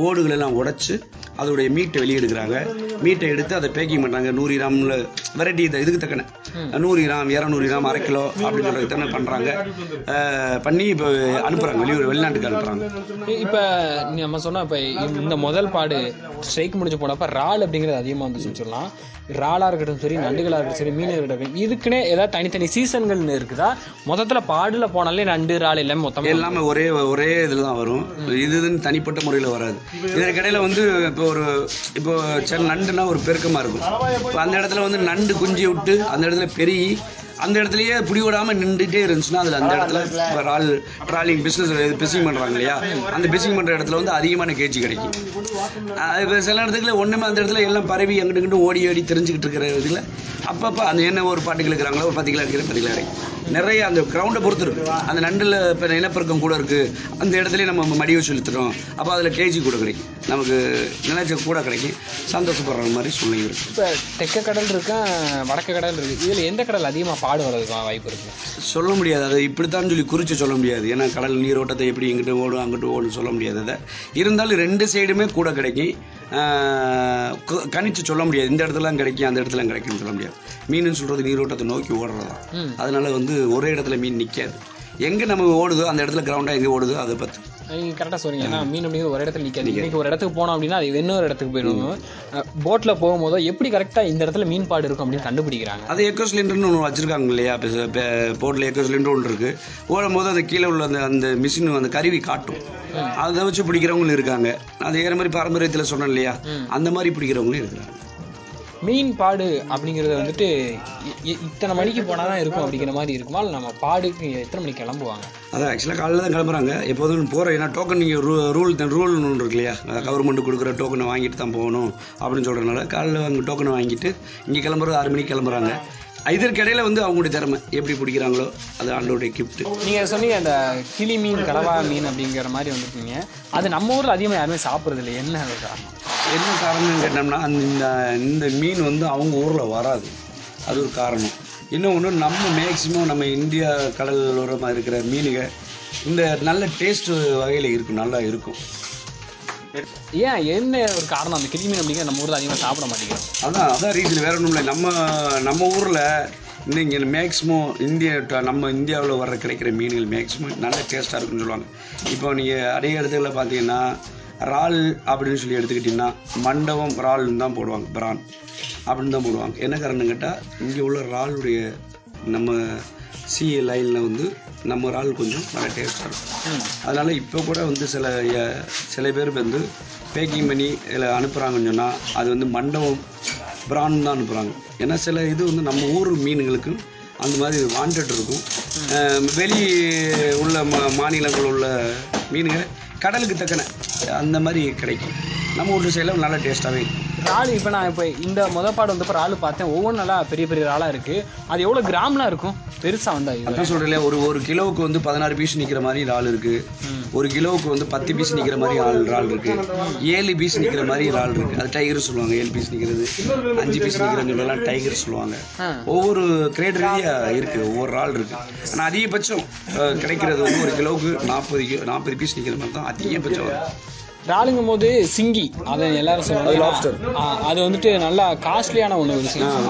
ஓடுகள் எல்லாம் உடைச்சு அதோடைய மீட்டை வெளியெடுக்கிறாங்க மீட்டை எடுத்து அதை பேக்கிங் பண்ணுறாங்க நூறு கிராமில் வெரைட்டி இதை இதுக்கு தக்கன. நூறு கிராம் இரநூறு கிராம் அரை கிலோ அப்படின்னு சொல்கிறது தானே பண்ணுறாங்க பண்ணி இப்போ அனுப்புகிறாங்க வெளியூர் வெளிநாட்டுக்கு அனுப்புகிறாங்க இப்ப நம்ம சொன்னா இப்ப இந்த முதல் பாடு ஸ்ட்ரைக் முடிஞ்சு போனப்ப ரால் அப்படிங்கிறது அதிகமா வந்துச்சுன்னு சொல்லலாம் ராலா இருக்கட்டும் சரி நண்டுகளா இருக்கட்டும் சரி மீன் இருக்கட்டும். இதுக்குன்னே ஏதாவது தனித்தனி சீசன்கள்னு இருக்குதா? மொத்தத்துல பாடல போனாலே நண்டு ரால் எல்லாமே மொத்தம்? எல்லாமே ஒரே ஒரே இதில் தான் வரும். இது இதுன்னு தனிப்பட்ட முறையில் வராது. இதற்கிடையில வந்து இப்போ ஒரு இப்போ சில நண்டுனா ஒரு பெருக்கமாக இருக்கும். இப்போ அந்த இடத்துல வந்து நண்டு குஞ்சு விட்டு அந்த இடத்துல பெருகி அந்த இடத்துலயே பிடி விடாம நின்றுட்டே இருந்துச்சுன்னா அதுல அந்த இடத்துல இப்போ ரால் ட்ராலிங் பிஸ்னஸ் பிசிங் பண்றாங்க இல்லையா? அந்த பிசிங் பண்ற இடத்துல வந்து அதிகமான கேஜி கிடைக்கும். இப்போ சில இடத்துல ஒண்ணுமே அந்த இடத்துல எல்லாம் பரவி இங்கிட்டு ஓடி ஓடி தெரிஞ்சுக்கிட்டு இருக்கிற இதுல அப்பப்போ அந்த என்ன ஒரு பாட்டு இருக்கிறாங்களோ ஒரு பத்து கிலோ அடிக்கிற பத்து கிலோ கிடைக்கும் நிறைய அந்த கிரவுண்டை பொறுத்து இருக்கு. அந்த நண்டுல இப்போ இனப்பெருக்கம் கூட இருக்கு. அந்த இடத்துலயே நம்ம மடி வச்சு இழுத்துறோம் அப்போ அதுல கேஜி கூட கிடைக்கும். நமக்கு நினைச்ச கூட கிடைக்கும். சந்தோஷப்படுற மாதிரி சூழ்நிலை இருக்கு. இப்ப தெக்க கடல் இருக்கா வடக்கு கடல் இருக்கு? இதுல எந்த கடல் அதிகமா பாடு வர்றதுக்கு வாய்ப்பு இருக்கு? சொல்ல முடியாது. அதை இப்படித்தான் சொல்லி குறித்து சொல்ல முடியாது. ஏன்னா கடல் நீரோட்டத்தை எப்படி இங்கிட்டு ஓடும் அங்கிட்டு ஓடும் சொல்ல முடியாது. அதை இருந்தாலும் ரெண்டு சைடுமே கூட கிடைக்கும். கணிச்சு சொல்ல முடியாது. இந்த இடத்துல கிடைக்கும் அந்த இடத்துல கிடைக்கும்னு சொல்ல முடியாது. மீன் சொல்றது நீரோட்டத்தை நோக்கி ஓடுறதா. அதனால வந்து ஒரே இடத்துல மீன் நிற்காது எங்கே நம்ம ஓடுதோ அந்த இடத்துல கிரவுண்டாக எங்கே ஓடுதோ அதை பார்த்து நீங்க கரெக்டா சொல்றீங்க ஏன்னா மீன் அப்படிங்கிறது ஒரு இடத்துல நிக்காது. இன்னைக்கு ஒரு இடத்துக்கு போனோம் அப்படின்னா அது இன்னொரு இடத்துக்கு போயிடும் போட்ல போகும்போதோ எப்படி கரெக்டா இந்த இடத்துல மீன்பாடு இருக்கும் அப்படின்னு கண்டுபிடிக்கிறாங்க. அது எக்கோ சிலிண்டர்னு ஒன்று வச்சிருக்காங்க இல்லையா? போர்ட்டில் எக்கோ சிலிண்டர் ஒன்று இருக்கு. ஓடும் போது அந்த கீழே உள்ள அந்த அந்த மிஷின் அந்த கருவி காட்டும். அதை வச்சு பிடிக்கிறவங்களும் இருக்காங்க. அது ஏற மாதிரி பாரம்பரியத்தில் சொன்னேன் இல்லையா? அந்த மாதிரி பிடிக்கிறவங்களும் இருக்கிறாங்க. மீன் பாடு அப்படிங்கிறது வந்துட்டு இத்தனை மணிக்கு போனாதான் இருக்கும் அப்படிங்கிற மாதிரி இருக்குமா. இல்லை நம்ம பாடுக்கு எத்தனை மணிக்கு கிளம்புவாங்க? அதான் ஆக்சுவலாக காலையில் தான் கிளம்புறாங்க. எப்போதும் போகிற ஏன்னா டோக்கன் நீங்கள் ரூ ரூல் ரூல் ஒன்று இருக்கு இல்லையா கவர்மெண்ட் கொடுக்குற டோக்கனை வாங்கிட்டு தான் போகணும் அப்படின்னு சொல்கிறதுனால காலையில் அங்கே டோக்கனை வாங்கிட்டு இங்கே கிளம்புறது ஆறு மணிக்கு கிளம்புறாங்க. இதற்கிடையில வந்து அவங்களுடைய திறமை எப்படி பிடிக்கிறாங்களோ அது ஆண்டோடைய கிஃப்ட் நீங்க சொன்னீங்க அந்த கிளி மீன் கடவா மீன் அப்படிங்கிற மாதிரி வந்துருக்கீங்க. அது நம்ம ஊர்ல அதிகமா யாருமே சாப்பிடுறது இல்லை என்ன காரணம் என்ன காரணம்னு கேட்டோம்னா அந்த இந்த இந்த மீன் வந்து அவங்க ஊரில் வராது. அது ஒரு காரணம். இன்னொன்று நம்ம மேக்சிமம் நம்ம இந்தியா கடல் ஓரமாக இருக்கிற மீனுங்க இந்த நல்ல டேஸ்ட் வகையில் இருக்கும் நல்லா இருக்கும். ஏன் என்ன ஒரு காரணம்? அந்த கிளி மீன் அப்படிங்கிற நம்ம ஊர்ல அதிகமா சாப்பிட மாட்டேங்கிறோம் அதான் அதான் ரீசன் வேற ஒன்றும் இல்லை. நம்ம நம்ம ஊரில் இன்னைக்கு மேக்ஸிமம் இந்தியா நம்ம இந்தியாவில் வர்ற கிடைக்கிற மீன்கள் மேக்ஸிமம் நல்ல டேஸ்ட்டாக இருக்குன்னு சொல்லுவாங்க. இப்போ நீங்கள் அதிக இடத்துல பார்த்தீங்கன்னா இறால் அப்படின்னு சொல்லி எடுத்துக்கிட்டிங்கன்னா மண்டபம் இறால்னு தான் போடுவாங்க பிரான். அப்படின்னு தான் போடுவாங்க. என்ன காரணம் கேட்டால் இங்கே உள்ள இறாலுடைய நம்ம சி லைனில் வந்து நம்ம இறால் கொஞ்சம் நல்ல டேஸ்ட்டாக இருக்கும். அதனால் இப்போ கூட வந்து சில சில பேர் வந்து பேக்கிங் பண்ணி இதில் அனுப்புகிறாங்கன்னு சொன்னால் அது வந்து மண்டபம் பிரான் தான் அனுப்புகிறாங்க ஏன்னா சில இது வந்து நம்ம ஊர் மீன்களுக்கு அந்த மாதிரி வாண்டட் இருக்கும். வெளி உள்ள மா மாநிலங்கள் உள்ள மீன்கள் கடலுக்கு தக்கன. அந்த மாதிரி கிடைக்கும். நம்ம ஊர் சைடில் நல்ல டேஸ்ட்டாகவே இருக்கும் இறால் இப்போ நான் இப்போ இந்த முத பாடு வந்தப்போ இறால் பார்த்தேன். ஒவ்வொன்றும் நல்லா பெரிய பெரிய இறாலாக இருக்கு. அது எவ்வளோ கிராம்லாம் இருக்கும்? பெருசா வந்தா அதான் சொல்கிறேன் ஒரு ஒரு கிலோவுக்கு வந்து பதினாறு பீஸ் நிற்கிற மாதிரி இறால் இருக்கு. ஒரு கிலோவுக்கு வந்து பத்து பீஸ் நிற்கிற மாதிரி ஆள் இறால் இருக்கு. ஏழு பீஸ் நிற்கிற மாதிரி இறால் இருக்கு. அது டைகர் சொல்லுவாங்க ஏழு பீஸ் நிற்கிறது அஞ்சு பீஸ் சொல்லலாம் டைகர் சொல்லுவாங்க. ஒவ்வொரு கிரேட் ரீதியா இருக்கு ஒவ்வொரு இறால் இருக்கு. ஆனால் அதிகபட்சம் கிடைக்கிறது வந்து ஒரு கிலோவுக்கு நாற்பது நாற்பது பீஸ் நிற்கிற மாதிரி தான் அதிகபட்சம் வரும். இறாலுங்கும் போது சிங்கி. அதை எல்லாரும் சொல்லுவாங்க. ஆ, அது வந்துட்டு நல்லா காஸ்ட்லியான ஒன்று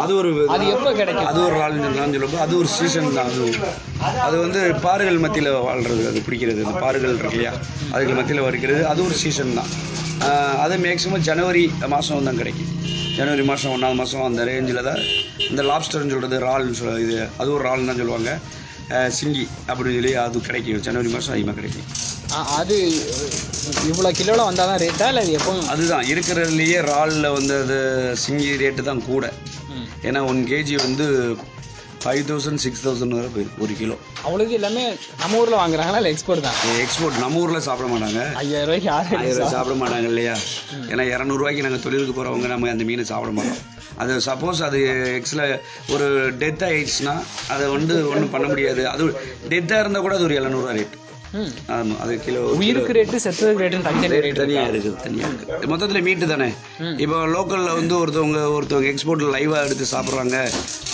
அது ஒரு அது எப்போ கிடைக்கும்? அது ஒரு ஆள் சொல்லும்போது அது ஒரு சீசன் தான். அது அது வந்து பாறுகள் மத்தியில் வாழ்றது அது பிடிக்கிறது. அந்த பாறுகள் இருக்கு இல்லையா? அதுக்கு மத்தியில் வருகிறது. அது ஒரு சீசன் தான். அது மேக்ஸிமம் ஜனவரி மாதம் தான் கிடைக்கும். ஜனவரி மாதம் ஒன்றாவது மாதம் அந்த ரேஞ்சில் தான் இந்த லாப்ஸ்டர்னு சொல்கிறது ரால்னு சொல்ல இது அது ஒரு ரால்னு தான் சொல்லுவாங்க. சிங்கி அப்படின்னு சொல்லி அது கிடைக்கும். ஜனவரி மாதம் அதிகமாக கிடைக்கும். அது இவ்வளோ கிலோவில் வந்தால் தான் ரேட்டா இல்லை அது எப்பவும்? அதுதான். இருக்கிறதுலையே ராலில் வந்து அது சிங்கி ரேட்டு தான் கூட. ஏன்னா ஒன் கேஜி வந்து ஃபைவ் தௌசண்ட் சிக்ஸ் தௌசண்ட் வரை போயிருக்கு ஒரு கிலோ. அவ்வளோது எல்லாமே நம்ம ஊரில் வாங்குறாங்களா? இல்லை எக்ஸ்போர்ட் தான்? எக்ஸ்போர்ட் நம்ம ஊரில் சாப்பிட மாட்டாங்க. ஐயாயிரம் ரூபாய்க்கு யாரும் ஆயிரம் ரூபாய் சாப்பிட மாட்டாங்க இல்லையா? ஏன்னா இரநூறுவாய்க்கு நாங்கள் தொழிலுக்கு போகிறவங்க நம்ம அந்த மீனை சாப்பிட மாட்டோம். அது சப்போஸ் அது எக்ஸில் ஒரு டெத் ஆயிடுச்சுன்னா அதை வந்து ஒன்றும் பண்ண முடியாது. அது டெத்தாக இருந்தால் கூட அது ஒரு எழுநூறுவா ரேட் ம். ஆமாம் அது கிலோ உயிருக்கு ரேட்டு செத்ததுக்கு ரேட்டுன்னு தனித்தனி ரேட் தனியா இருக்குது தனியா இருக்கு மொத்தத்தில் மீட்டு தானே? இப்போ லோக்கல்ல வந்து ஒருத்தவங்க ஒருத்தவங்க எக்ஸ்போர்ட்ல லைவா எடுத்து சாப்பிட்றாங்க.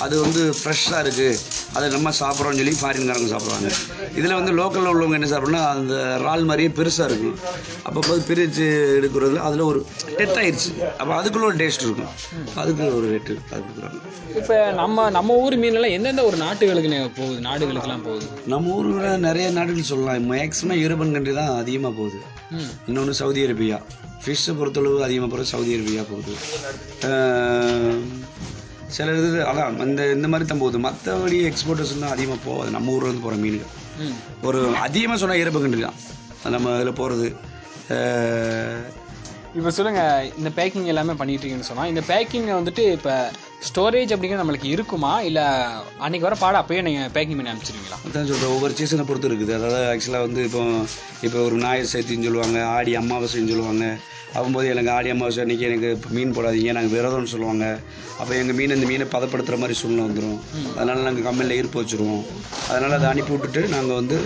அது வந்து ஃப்ரெஷ்ஷாக இருக்கு. அதை நம்ம சாப்பிட்றோம்னு சொல்லி ஃபாரின்காரங்க சாப்பிட்றாங்க. இதில் வந்து லோக்கலில் உள்ளவங்க என்ன சாப்பிட்றோம்னா அந்த இறால் மாதிரியே பெருசாக இருக்கும். அப்போ பிரித்து எடுக்கிறதுல அதில் ஒரு டெத் ஆயிடுச்சு அப்போ அதுக்குள்ள ஒரு டேஸ்ட் இருக்கும். அதுக்கு ஒரு ரேட்டு அது கொடுக்குறாங்க இப்போ நம்ம நம்ம ஊர் மீன்லாம் எந்தெந்த ஒரு நாட்டுகளுக்கு போகுது? நாடுகளுக்கெல்லாம் போகுது. நம்ம ஊரில் நிறைய நாடுகள் சொல்லலாம். மேக்ஸிமம் யூரோப்பன் கண்ட்ரி தான் அதிகமாக போகுது. இன்னொன்று சவுதி அரேபியா. ஃபிஷ்ஷை பொறுத்தளவு அதிகமாக போகிறது சவுதி அரேபியா போகுது. சில இது அதான் இந்த இந்த மாதிரி தான் போகுது. மற்றபடி எக்ஸ்போர்ட்டர்ஸ்லாம் அதிகமாக போகாது. நம்ம ஊர்ல இருந்து போகிற மீன்கள். ஒரு அதிகமாக சொன்னால் ஈரப்ப கண்ட்ரி தான். நம்ம அதில் போகிறது இப்போ சொல்லுங்க இந்த பேக்கிங் எல்லாமே பண்ணிட்டு இருக்கீங்கன்னு சொன்னா இந்த பேக்கிங் வந்துட்டு இப்போ ஸ்டோரேஜ் அப்படிங்கிறது நம்மளுக்கு இருக்குமா? இல்ல அன்னைக்கு வர பாடம் அப்பயே நீங்க பேக்கிங் பண்ணி அனுப்பிச்சிருவீங்களா? அதான் சொல்கிறேன் ஒவ்வொரு சீசனை பொறுத்து இருக்குது. அதாவது ஆக்சுவலாக வந்து இப்போ இப்போ ஒரு ஞாயிறு சேர்த்தின்னு சொல்லுவாங்க ஆடி அமாவாசைன்னு சொல்லுவாங்க. ஆகும்போது எனக்கு ஆடி அமாவாசை அன்றைக்கி எனக்கு மீன் போடாதீங்க நாங்கள் விரதம்னு சொல்லுவாங்க. அப்போ எங்கள் மீன் இந்த மீனை பதப்படுத்துகிற மாதிரி சூழ்நிலை வந்துடும் அதனால் நாங்கள் கம்பெனியில் இருப்பு வச்சுருவோம். அதனால் அதை அனுப்பி விட்டுட்டு நாங்கள் வந்து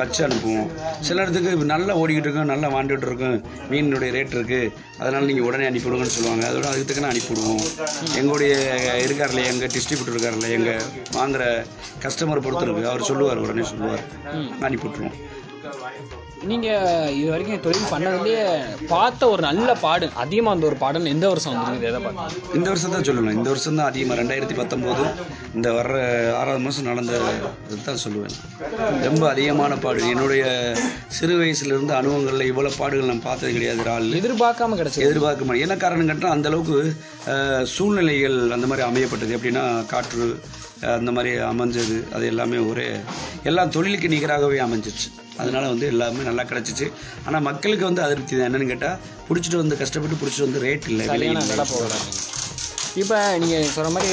வச்சு அனுப்புவோம். சில இடத்துக்கு நல்லா ஓடிக்கிட்டு இருக்கோம் நல்லா வாண்டுட்டு இருக்கோம் மீனுடைய ரேட் இருக்குது அதனால் நீங்கள் உடனே அனுப்பி விடுங்கன்னு சொல்லுவாங்க. அதோட அதுக்கு தக்கன அனுப்பி விடுவோம் எங்களுடைய இருக்கார்ல எங்கள் டிஸ்ட்ரிபியூட்டர் இருக்கார்ல எங்கள் வாங்குற கஸ்டமர் பொறுத்து அவர் சொல்லுவார் உடனே சொல்லுவார். அனுப்பி விட்டுருவோம் நீங்க இது வரைக்கும் தொழில் பண்ணதுலயே பார்த்த ஒரு நல்ல பாடு அதிகமா அந்த ஒரு பாடல் எந்த வருஷம் வந்துருக்குது எதை பார்த்து? இந்த வருஷம் தான் சொல்லணும் இந்த வருஷம் தான் அதிகமாக ரெண்டாயிரத்தி பத்தொம்போது இந்த வர்ற ஆறாவது மாதம் நடந்த தான் சொல்லுவேன். ரொம்ப அதிகமான பாடு என்னுடைய சிறு வயசுலேருந்து அனுபவங்களில் இவ்வளோ பாடுகள் நான் பார்த்தது கிடையாது ஆள் எதிர்பார்க்காம கிடைச்சது. எதிர்பார்க்க முடியும் என்ன காரணம் கேட்டால் அந்த அளவுக்கு அஹ், சூழ்நிலைகள் அந்த மாதிரி அமையப்பட்டது. எப்படின்னா காற்று அந்த மாதிரி அமைஞ்சது அது எல்லாமே ஒரே எல்லாம் தொழிலுக்கு நிகராகவே அமைஞ்சிச்சு அதனால வந்து எல்லாமே நல்லா கிடச்சிச்சு. ஆனால் மக்களுக்கு வந்து அதிருப்தி தான். என்னன்னு கேட்டால் பிடிச்சிட்டு வந்து கஷ்டப்பட்டு பிடிச்சிட்டு வந்து ரேட் இல்லை விலை சரியான இல்லை. விலை போகல. இப்போ நீங்க சொல்ற மாதிரி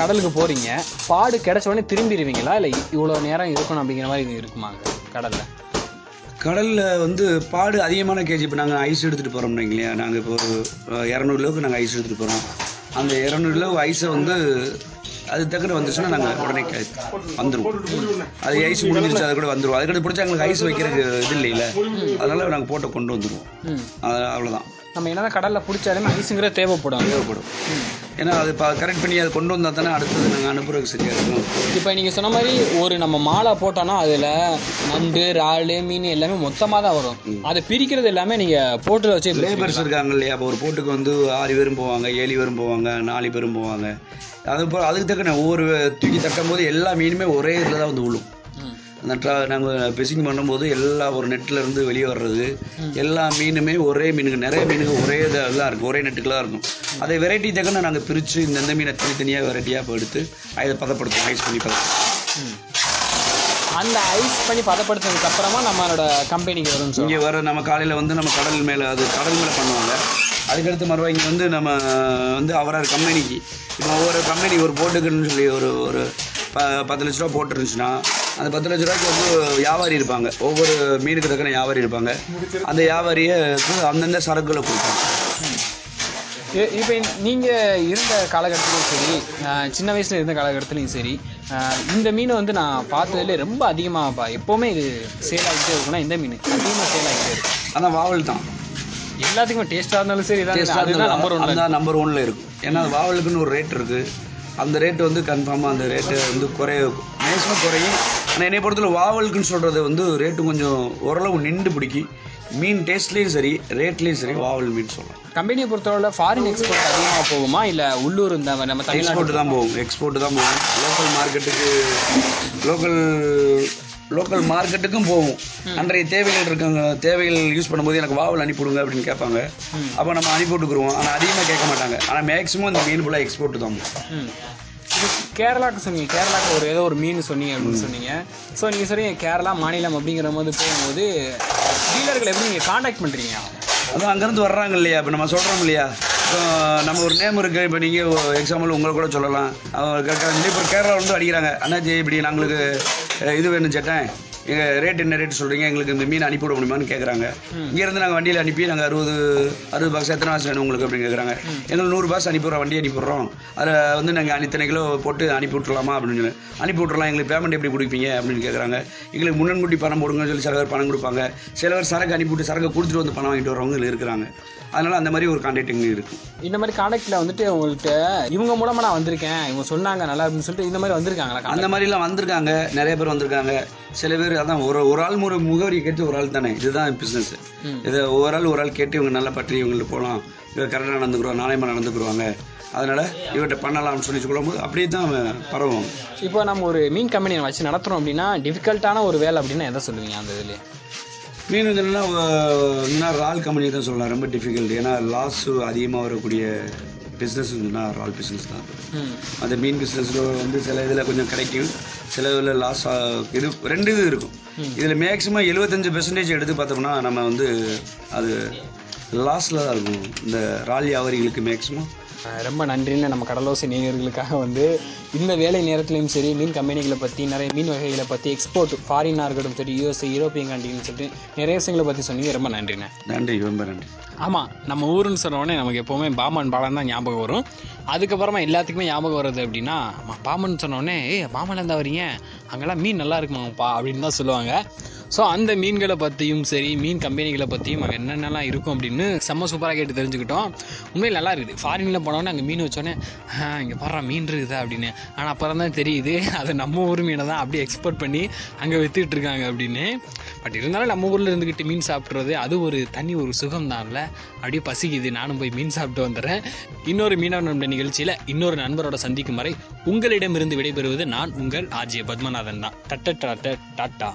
கடலுக்கு போறீங்க. பாடு கிடைச்ச உடனே திரும்பிடுவீங்களா? இல்லை இவ்வளோ நேரம் இருக்கணும் அப்படிங்கிற மாதிரி இருக்குமாங்க கடல்ல? கடலில் வந்து பாடு அதிகமான கேஜி. இப்போ நாங்கள் ஐஸ் எடுத்துகிட்டு போகிறோம்னு இல்லையா நாங்கள் இப்போ ஒரு இரநூறு கிலோவுக்கு நாங்கள் ஐஸ் எடுத்துகிட்டு போகிறோம் அந்த இரநூறு கிலோ ஐஸை வந்து அது தக்கன வந்துச்சுன்னா நாங்கள் உடனே வந்துருவோம். அது ஐஸ் முடிஞ்சிருச்சு அது கூட வந்துருவோம். அதுக்கடுத்து பிடிச்சா எங்களுக்கு ஐஸ் வைக்கிறதுக்கு இது இல்லைல்ல அதனால நாங்கள் போட்டு கொண்டு வந்துருவோம். ம். அது அவ்வளோதான் நம்ம என்னதான் கடல்ல பிடிச்சாலுமே ஐஸுங்கிற தேவைப்படும். தேவைப்படும். ஏன்னா அது கரெக்ட் பண்ணி அதை கொண்டு வந்தால் தானே அடுத்தது நாங்கள் அனுப்புறதுக்கு சரியாக இருக்கும். இப்போ நீங்கள் சொன்ன மாதிரி ஒரு நம்ம மாலை போட்டோம்னா அதில் நண்டு இறால் மீன் எல்லாமே மொத்தமாக தான் வரும் அதை பிரிக்கிறது எல்லாமே நீங்கள் போட்டு வச்சு லேபர்ஸ் இருக்காங்க இல்லையா அப்போ ஒரு போட்டுக்கு வந்து ஆறு பேரும் போவாங்க ஏழு பேரும் போவாங்க நாலு பேரும் போவாங்க. அது போ அதுக்கு தக்கன ஒவ்வொரு தூக்கி தட்டும் போது எல்லா மீனுமே ஒரே இதில் தான் வந்து விழும். அந்த ட்ரா நாங்கள் பண்ணும்போது எல்லா ஒரு நெட்டில் இருந்து வெளியே வர்றது எல்லா மீனுமே ஒரே மீனுங்க நிறைய மீனுங்க ஒரே இதெல்லாம் இருக்கும் ஒரே நெட்டுக்குள்ள தான் இருக்கும். அதை வெரைட்டி தக்கன நாங்கள் பிரித்து இந்தந்த மீனை தனித்தனியாக வெரைட்டியாக இப்போ எடுத்து அதை பதப்படுத்துவோம் ஐஸ் பண்ணி பதப்படுத்துவோம். அந்த ஐஸ் பண்ணி பதப்படுத்தினதுக்கு அப்புறமா நம்மளோட கம்பெனிக்கு சொல்லுவோம் இங்கே வர நம்ம காலையில் வந்து நம்ம கடல் மேலே அது கடல் மேலே பண்ணுவாங்க. அதுக்கடுத்து மறுபடியும் இங்கே வந்து நம்ம வந்து அவரார் கம்பெனிக்கு இப்போ ஒவ்வொரு கம்பெனி ஒரு போட்டுக்குன்னு சொல்லி ஒரு ஒரு ப பத்து லட்ச ரூபா போட்டுருந்துச்சுன்னா அந்த பத்து லட்ச ரூபாய்க்கு வந்து வியாபாரி இருப்பாங்க. ஒவ்வொரு மீனுக்கு தக்கன வியாபாரி இருப்பாங்க. அந்த வியாபாரியை அந்தந்த சரக்குகளை கொடுப்பாங்க. இப்போ நீங்கள் இருந்த காலகட்டத்திலையும் சரி சின்ன வயசில் இருந்த காலகட்டத்திலையும் சரி இந்த மீன் வந்து நான் பார்த்ததுல ரொம்ப அதிகமாகப்பா எப்போவுமே இது சேல் ஆகிட்டே இருக்குன்னா இந்த மீன் அதிகமாக சேல் ஆகிட்டே இருக்கும். ஆனால் வாவல் தான். எல்லாத்துக்குமே டேஸ்ட்டாக இருந்தாலும் சரி இதான் அதுதான் நம்பர் ஒன் நம்பர் ஒன்ல இருக்கும் ஏன்னா வாவலுக்குன்னு ஒரு ரேட் இருக்கு. அந்த ரேட் வந்து கன்ஃபார்மாக அந்த ரேட்டு வந்து குறைய மேக்ஸிமம் குறையும். ஆனால் என்னை பொறுத்தவரை வாவலுக்குன்னு சொல்கிறது வந்து ரேட்டு கொஞ்சம் ஓரளவு நின்று பிடிக்கி. மீன் டேஸ்ட்லேயும் சரி ரேட்லேயும் சரி வாவல் மீன் சொல்லலாம். கம்பெனியை பொறுத்தவரை ஃபாரின் எக்ஸ்போர்ட் அதிகமாக போகுமா? இல்லை உள்ளூர் இந்த நம்ம எக்ஸ்போர்ட் தான் போகும். எக்ஸ்போர்ட் தான் போகும். லோக்கல் மார்க்கெட்டுக்கு லோக்கல் லோக்கல் மார்க்கெட்டுக்கும் போகும். அன்றைய தேவைகள் இருக்காங்க தேவைகள் யூஸ் பண்ணும்போது எனக்கு வாவல் அனுப்பிவிடுங்க அப்படின்னு கேட்பாங்க. அப்போ நம்ம அனுப்பி விட்டுக்குருவோம். ஆனால் அதிகமாக கேட்க மாட்டாங்க. ஆனால் மேக்ஸிமம் இந்த மீன் ஃபுல்லாக எக்ஸ்போர்ட் தான். கேரளாக்கு சொன்னீங்க. கேரளாக்கு ஒரு ஏதோ ஒரு மீன் சொன்னீங்க அப்படின்னு சொன்னீங்க. ஸோ நீங்கள் சொன்னீங்க கேரளா மாநிலம் அப்படிங்கிற போது போகும்போது டீலர்களை எப்படி நீங்கள் காண்டாக்ட் பண்ணுறீங்க அதான் அங்கேருந்து வர்றாங்க இல்லையா? இப்போ நம்ம சொல்கிறோம் இல்லையா? இப்போ நம்ம ஒரு நேம் இருக்குது இப்போ நீங்கள் எக்ஸாம்பிள் உங்களை கூட சொல்லலாம். அவங்க இப்போ கேரளா வந்து அடிக்கிறாங்க. அண்ணாச்சி இப்படி நாங்களுக்கு இது வேணும் சேட்டேன் எங்கள் ரேட் என்ன ரேட் சொல்கிறீங்க எங்களுக்கு இந்த மீன் அனுப்பி விட முடியுமான்னு கேட்குறாங்க இங்கேருந்து நாங்கள் வண்டியில் அனுப்பி நாங்கள் அறுபது அறுபது பாக்ஸ் எத்தனை பாக்ஸ் வேணும் உங்களுக்கு அப்படின்னு கேட்குறாங்க எங்களுக்கு நூறு பாக்ஸ் அனுப்பிடுறோம் வண்டி அனுப்பிடுறோம் அதில் வந்து நாங்கள் இத்தனை கிலோ போட்டு அனுப்பி விட்டுலாமா அப்படின்னு சொல்லி. அனுப்பி விட்டுறலாம் எங்களுக்கு பேமெண்ட் எப்படி கொடுப்பீங்க அப்படின்னு கேட்குறாங்க எங்களுக்கு முன்னன்கூட்டி பணம் போடுங்கன்னு சொல்லி சில பேர் பணம் கொடுப்பாங்க. சில பேர் சரக்கு அனுப்பிவிட்டு சரக்கு கொடுத்துட்டு வந்து பணம் வாங்கிட்டு வரவங்க இருக்கிறாங்க. அதனால அந்த மாதிரி ஒரு கான்டாக்டிங் இருக்கும் இந்த மாதிரி காண்டாக்டில் வந்துட்டு உங்கள்கிட்ட இவங்க மூலமாக நான் வந்திருக்கேன். இவங்க சொன்னாங்க நல்லா அப்படின்னு சொல்லிட்டு இந்த மாதிரி வந்திருக்காங்களா? அந்த மாதிரிலாம் வந்திருக்காங்க. நிறைய பேர் வந்திருக்காங்க. சில பேர் அதான் ஒரு ஒரு ஆள் ஒரு முகவரி கேட்டு ஒரு ஆள் தானே. இதுதான் பிஸ்னஸ் இதை ஒரு ஆள் ஒரு ஆள் கேட்டு இவங்க நல்லா பற்றி இவங்களுக்கு போகலாம். இவங்க கரெக்டாக நடந்துக்கிறோம் நாணயமாக நடந்துக்குருவாங்க. அதனால இவர்கிட்ட பண்ணலாம்னு சொல்லி சொல்லும்போது அப்படியே தான் பரவும். இப்போ நம்ம ஒரு மீன் கம்பெனியை வச்சு நடத்துகிறோம் அப்படின்னா டிஃபிகல்ட்டான ஒரு வேலை அப்படின்னா எதை சொல்லுவீங்க அந்த இதுலேயே? மீன் வந்துன்னா இன்னும் ரால் கம்பெனி தான் சொல்லலாம். ரொம்ப டிஃபிகல்ட் ஏன்னா லாஸ் அதிகமாக வரக்கூடிய பிஸ்னஸ் வந்துன்னா ரால் பிஸ்னஸ் தான். அந்த மீன் பிஸ்னஸில் வந்து சில இதில் கொஞ்சம் கிடைக்கும். சில இதில் லாஸ் இது ரெண்டு இது இருக்கும். இதில் மேக்ஸிமம் எழுபத்தஞ்சு பெர்சன்டேஜ் எடுத்து பார்த்தோம்னா நம்ம வந்து அது லாஸில் தான் இருக்கும். இந்த ரால் வியாபாரிகளுக்கு மேக்ஸிமம் ரொம்ப நன்றின்னு நம்ம கடலோசை நேயர்களுக்காக வந்து இந்த வேலை நேரத்துலையும் சரி மீன் கம்பெனிகளை பற்றி நிறைய மீன் வகைகளை பற்றி எக்ஸ்போர்ட் ஃபாரினாக இருக்கட்டும் சரி யூஎஸ்ஏ யூரோப்பியன் கண்ட்ரின்னு சொல்லிட்டு நிறைய விஷயங்களை பற்றி சொன்னீங்க. ரொம்ப நன்றிண்ணே. நன்றி. ரொம்ப நன்றி. ஆமாம் நம்ம ஊருன்னு சொன்னோடனே நமக்கு எப்போவுமே பாமன் பாலம் தான் ஞாபகம் வரும். அதுக்கப்புறமா எல்லாத்துக்குமே ஞாபகம் வருது அப்படின்னா பாமன் சொன்னோடனே ஏய் பாமன் தான் வரீங்க அங்கெல்லாம் மீன் நல்லா இருக்குமாப்பா அப்படின்னு தான் சொல்லுவாங்க. ஸோ அந்த மீன்களை பற்றியும் சரி மீன் கம்பெனிகளை பற்றியும் அங்கே என்னென்னலாம் இருக்கும் அப்படின்னு செம்ம சூப்பராக கேட்டு தெரிஞ்சுக்கிட்டோம். உண்மையில் நல்லா இருக்குது. ஃபாரினில் போனோடனே அங்கே மீன் வச்சோடனே இங்கே பாரு மீன் இருக்குதா? அப்படின்னு. ஆனால் அப்புறம் தான் தெரியுது அது நம்ம ஊர் மீனை தான் அப்படியே எக்ஸ்போர்ட் பண்ணி அங்கே வித்துட்டு இருக்காங்க அப்படின்னு. பட் இருந்தாலும் நம்ம ஊரில் இருந்துக்கிட்டு மீன் சாப்பிட்றது அது ஒரு தனி ஒரு சுகம் தான்ல அப்படியே பசிக்குது. நானும் போய் மீன் சாப்பிட்டு வந்துடுறேன். இன்னொரு மீனவ நிகழ்ச்சியில் இன்னொரு நண்பரோட சந்திக்கும் வரை உங்களிடமிருந்து விடைபெறுவது நான் உங்கள் ஆஜய பத்மநாதன் தான். டட்ட டாட்டா